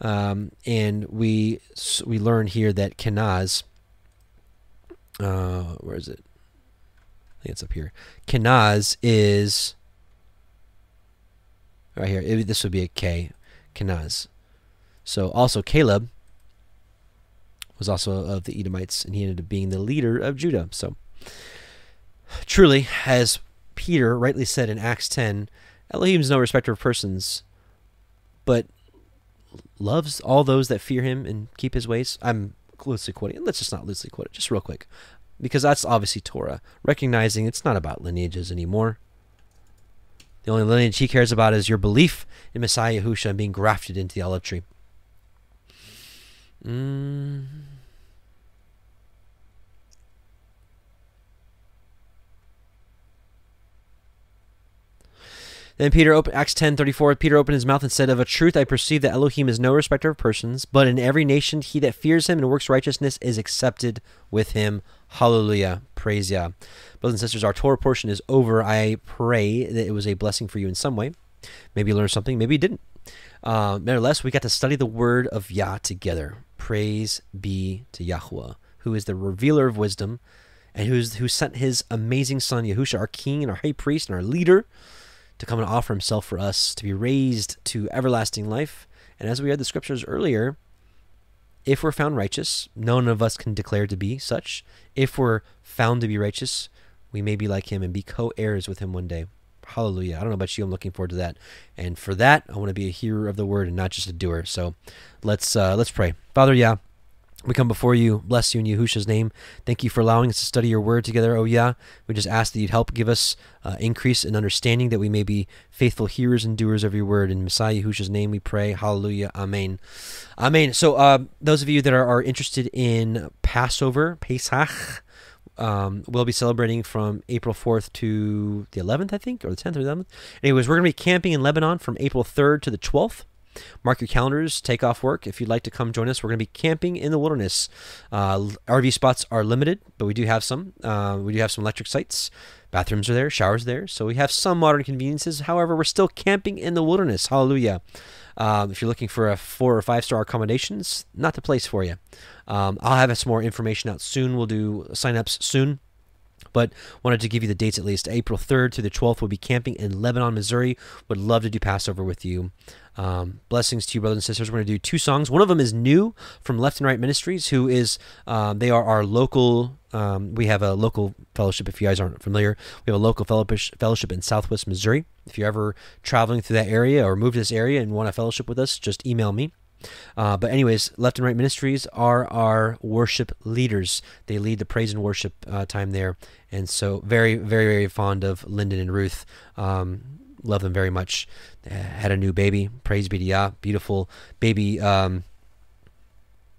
um, and we we learn here that Kenaz. Uh, where is it? I think it's up here. Kenaz is right here. It, this would be a K, Kenaz. So also Caleb was also of the Edomites, and he ended up being the leader of Judah. So truly, as Peter rightly said in Acts 10, Elohim's no respecter of persons, but loves all those that fear him and keep his ways. I'm loosely quoting. Let's just not loosely quote it, just real quick, because that's obviously Torah, recognizing it's not about lineages anymore. The only lineage he cares about is your belief in Messiah Yahusha and being grafted into the olive tree. Mm. Then Peter opened Acts ten thirty four. Peter opened his mouth and said, "Of a truth, I perceive that Elohim is no respecter of persons, but in every nation he that fears him and works righteousness is accepted with him." Hallelujah, praise Yah. Brothers and sisters, our Torah portion is over. I pray that it was a blessing for you in some way. Maybe you learned something, maybe you didn't. Uh, nevertheless, we got to study the word of Yah together. Praise be to Yahweh, who is the revealer of wisdom, and who's who sent his amazing son Yahusha, our King and our High Priest and our leader to come and offer himself for us to be raised to everlasting life. And as we read the scriptures earlier, if we're found righteous, none of us can declare to be such. If we're found to be righteous, we may be like him and be co heirs with him one day. Hallelujah. I don't know about you. I'm looking forward to that. And for that, I want to be a hearer of the word and not just a doer. So let's uh, let's pray. Father, yeah. We come before you, bless you in Yahusha's name. Thank you for allowing us to study your word together, oh yeah. We just ask that you'd help give us uh, increase in understanding that we may be faithful hearers and doers of your word. In Messiah Yahusha's name we pray. Hallelujah. Amen. Amen. So, uh, those of you that are, are interested in Passover, Pesach, um, we'll be celebrating from April 4th to the 11th, I think, or the 10th or the 11th. Anyways, we're going to be camping in Lebanon from April 3rd to the 12th. Mark your calendars, take off work. If you'd like to come join us, we're going to be camping in the wilderness. Uh, RV spots are limited, but we do have some. Uh, we do have some electric sites. Bathrooms are there, showers there. So we have some modern conveniences. However, we're still camping in the wilderness. Hallelujah. Um, if you're looking for a four or five star accommodations, not the place for you. Um, I'll have some more information out soon. We'll do signups soon but wanted to give you the dates at least. April 3rd through the 12th, we'll be camping in Lebanon, Missouri. Would love to do Passover with you. Um, blessings to you, brothers and sisters. We're going to do two songs. One of them is new from Left and Right Ministries, who is, um, they are our local, um, we have a local fellowship, if you guys aren't familiar. We have a local fellowship in Southwest Missouri. If you're ever traveling through that area or move to this area and want a fellowship with us, just email me. Uh, but anyways, Left and Right Ministries are our worship leaders. They lead the praise and worship uh, time there, and so very, very, very fond of Lyndon and Ruth. Um, love them very much. had a new baby. Praise be to Yah. Beautiful baby. Um,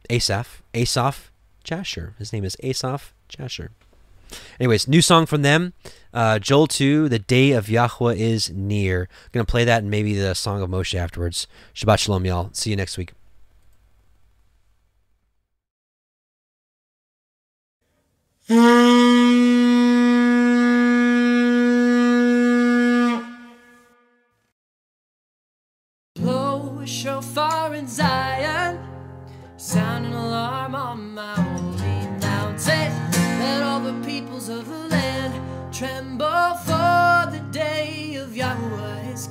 Asaph. Asaph Jasher. His name is Asaph Jasher. Anyways, new song from them. Uh, Joel 2, The Day of Yahweh is Near. I'm going to play that and maybe the Song of Moshe afterwards. Shabbat Shalom, y'all. See you next week.
Blow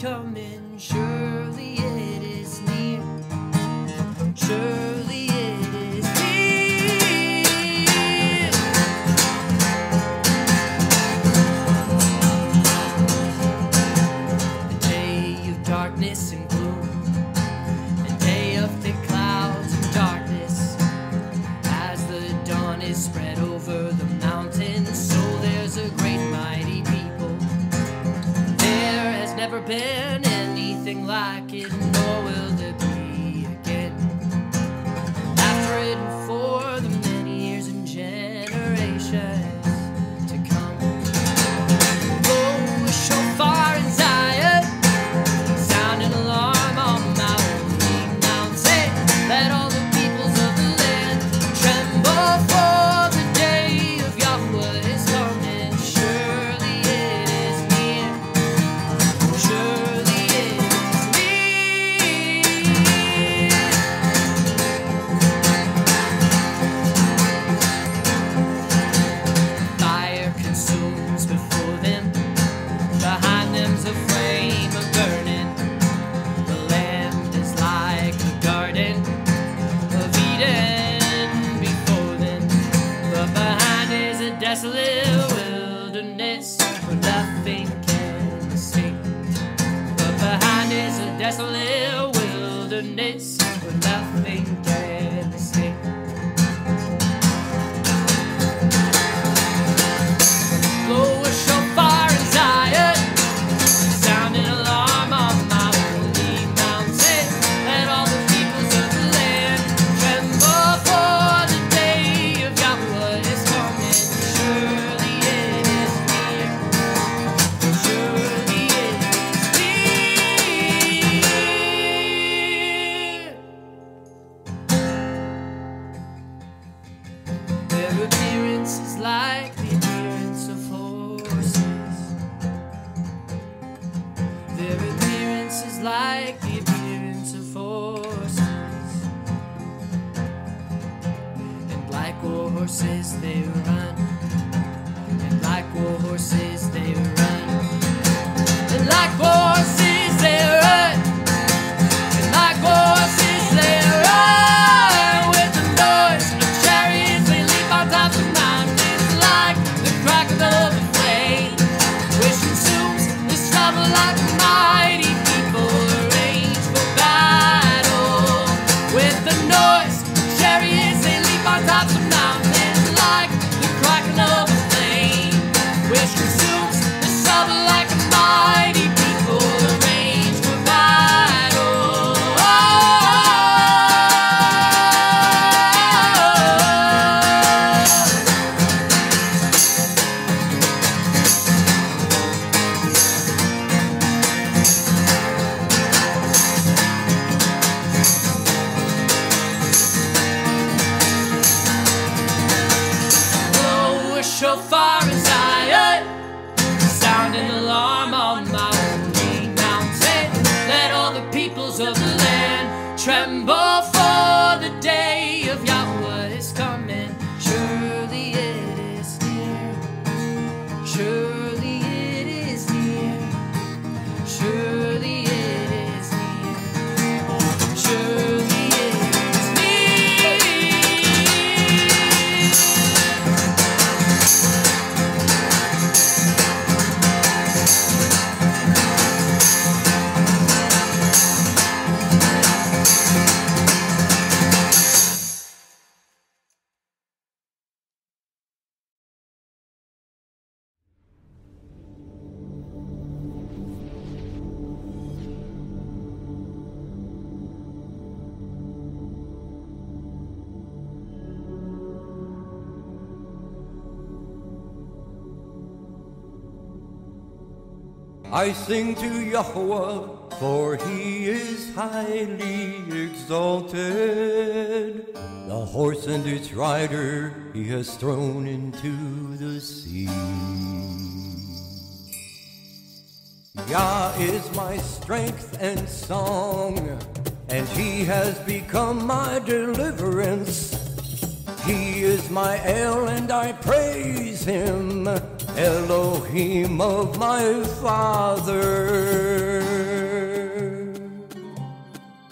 coming. so far
I sing to Yahweh, for he is highly exalted. The horse and its rider he has thrown into the sea. Yah is my strength and song, and he has become my deliverance. He is my El and I praise him, Elohim of my Father.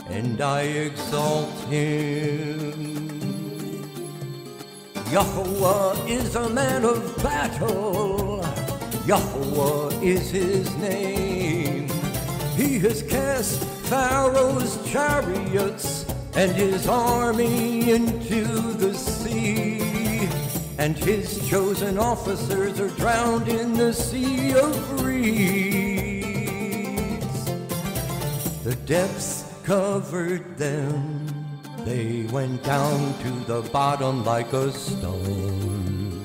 And I exalt him. Yahweh is a man of battle. Yahweh is his name. He has cast Pharaoh's chariots and his army into the sea. And his chosen officers are drowned in the sea of reeds. The depths covered them. They went down to the bottom like a stone.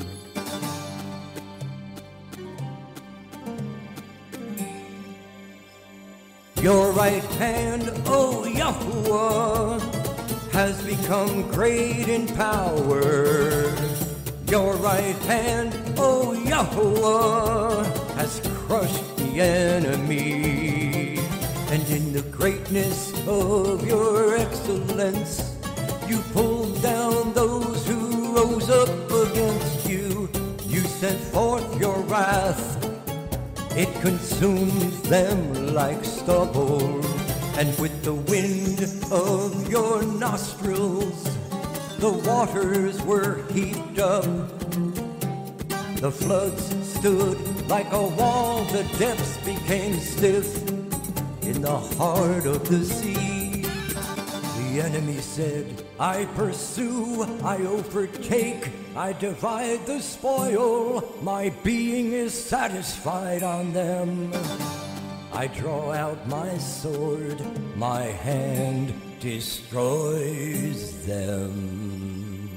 Your right hand, O Yahuwah, has become great in power. Your right hand, O Yahuwah, has crushed the enemy. And in the greatness of your excellence, you pulled down those who rose up against you. You sent forth your wrath it consumes them like stubble, and with the wind of your nostrils, the waters were heaped up. The floods stood like a wall, the depths became stiff in the heart of the sea. The enemy said, I pursue, I overtake, I divide the spoil, my being is satisfied on them. I draw out my sword, my hand destroys them.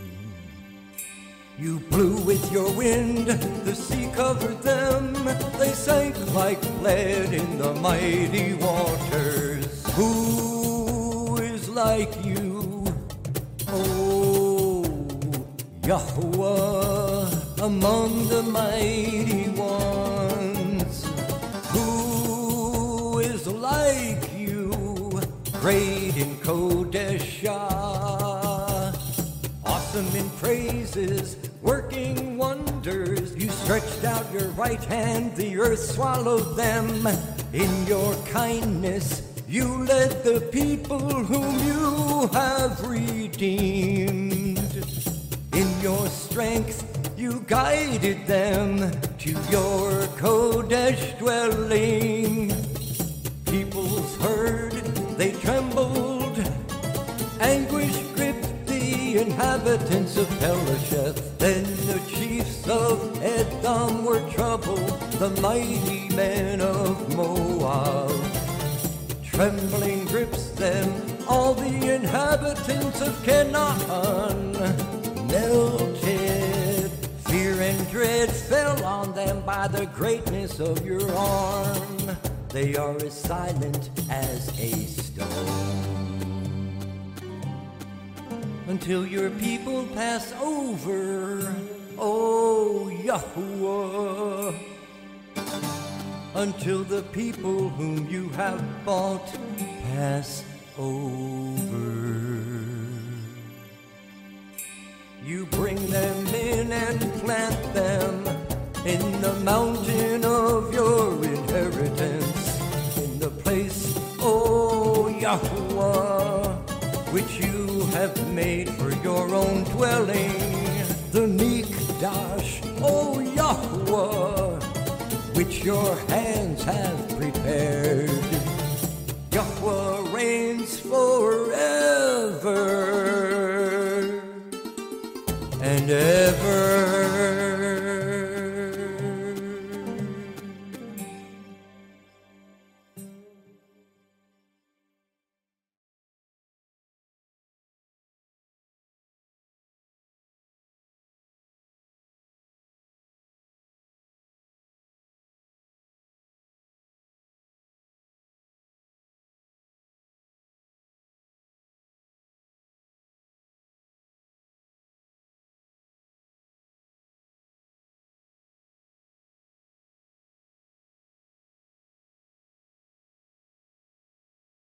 You blew with your wind, the sea covered them. They sank like lead in the mighty waters. Who is like you? Oh, Yahweh among the mighty ones. Like you? Great in Kodeshah awesome in praises, working wonders. You stretched out your right hand, the earth swallowed them. In your kindness, you led the people whom you have redeemed. In your strength, you guided them to your Kodesh dwelling. Peoples heard, they trembled, anguish gripped the inhabitants of Pelasheth. Then the chiefs of Edom were troubled, the mighty men of Moab. Trembling grips them, all the inhabitants of Canaan melted. Fear and dread fell on them by the greatness of your arm. They are as silent as a stone until your people pass over, O Yahuwah. Until the people whom you have bought pass over. You bring them in and plant them in the mountain of your Yahuwah, which you have made for your own dwelling, the Mikdash, O Yahuwah, which your hands have prepared. Yahweh reigns forever and ever.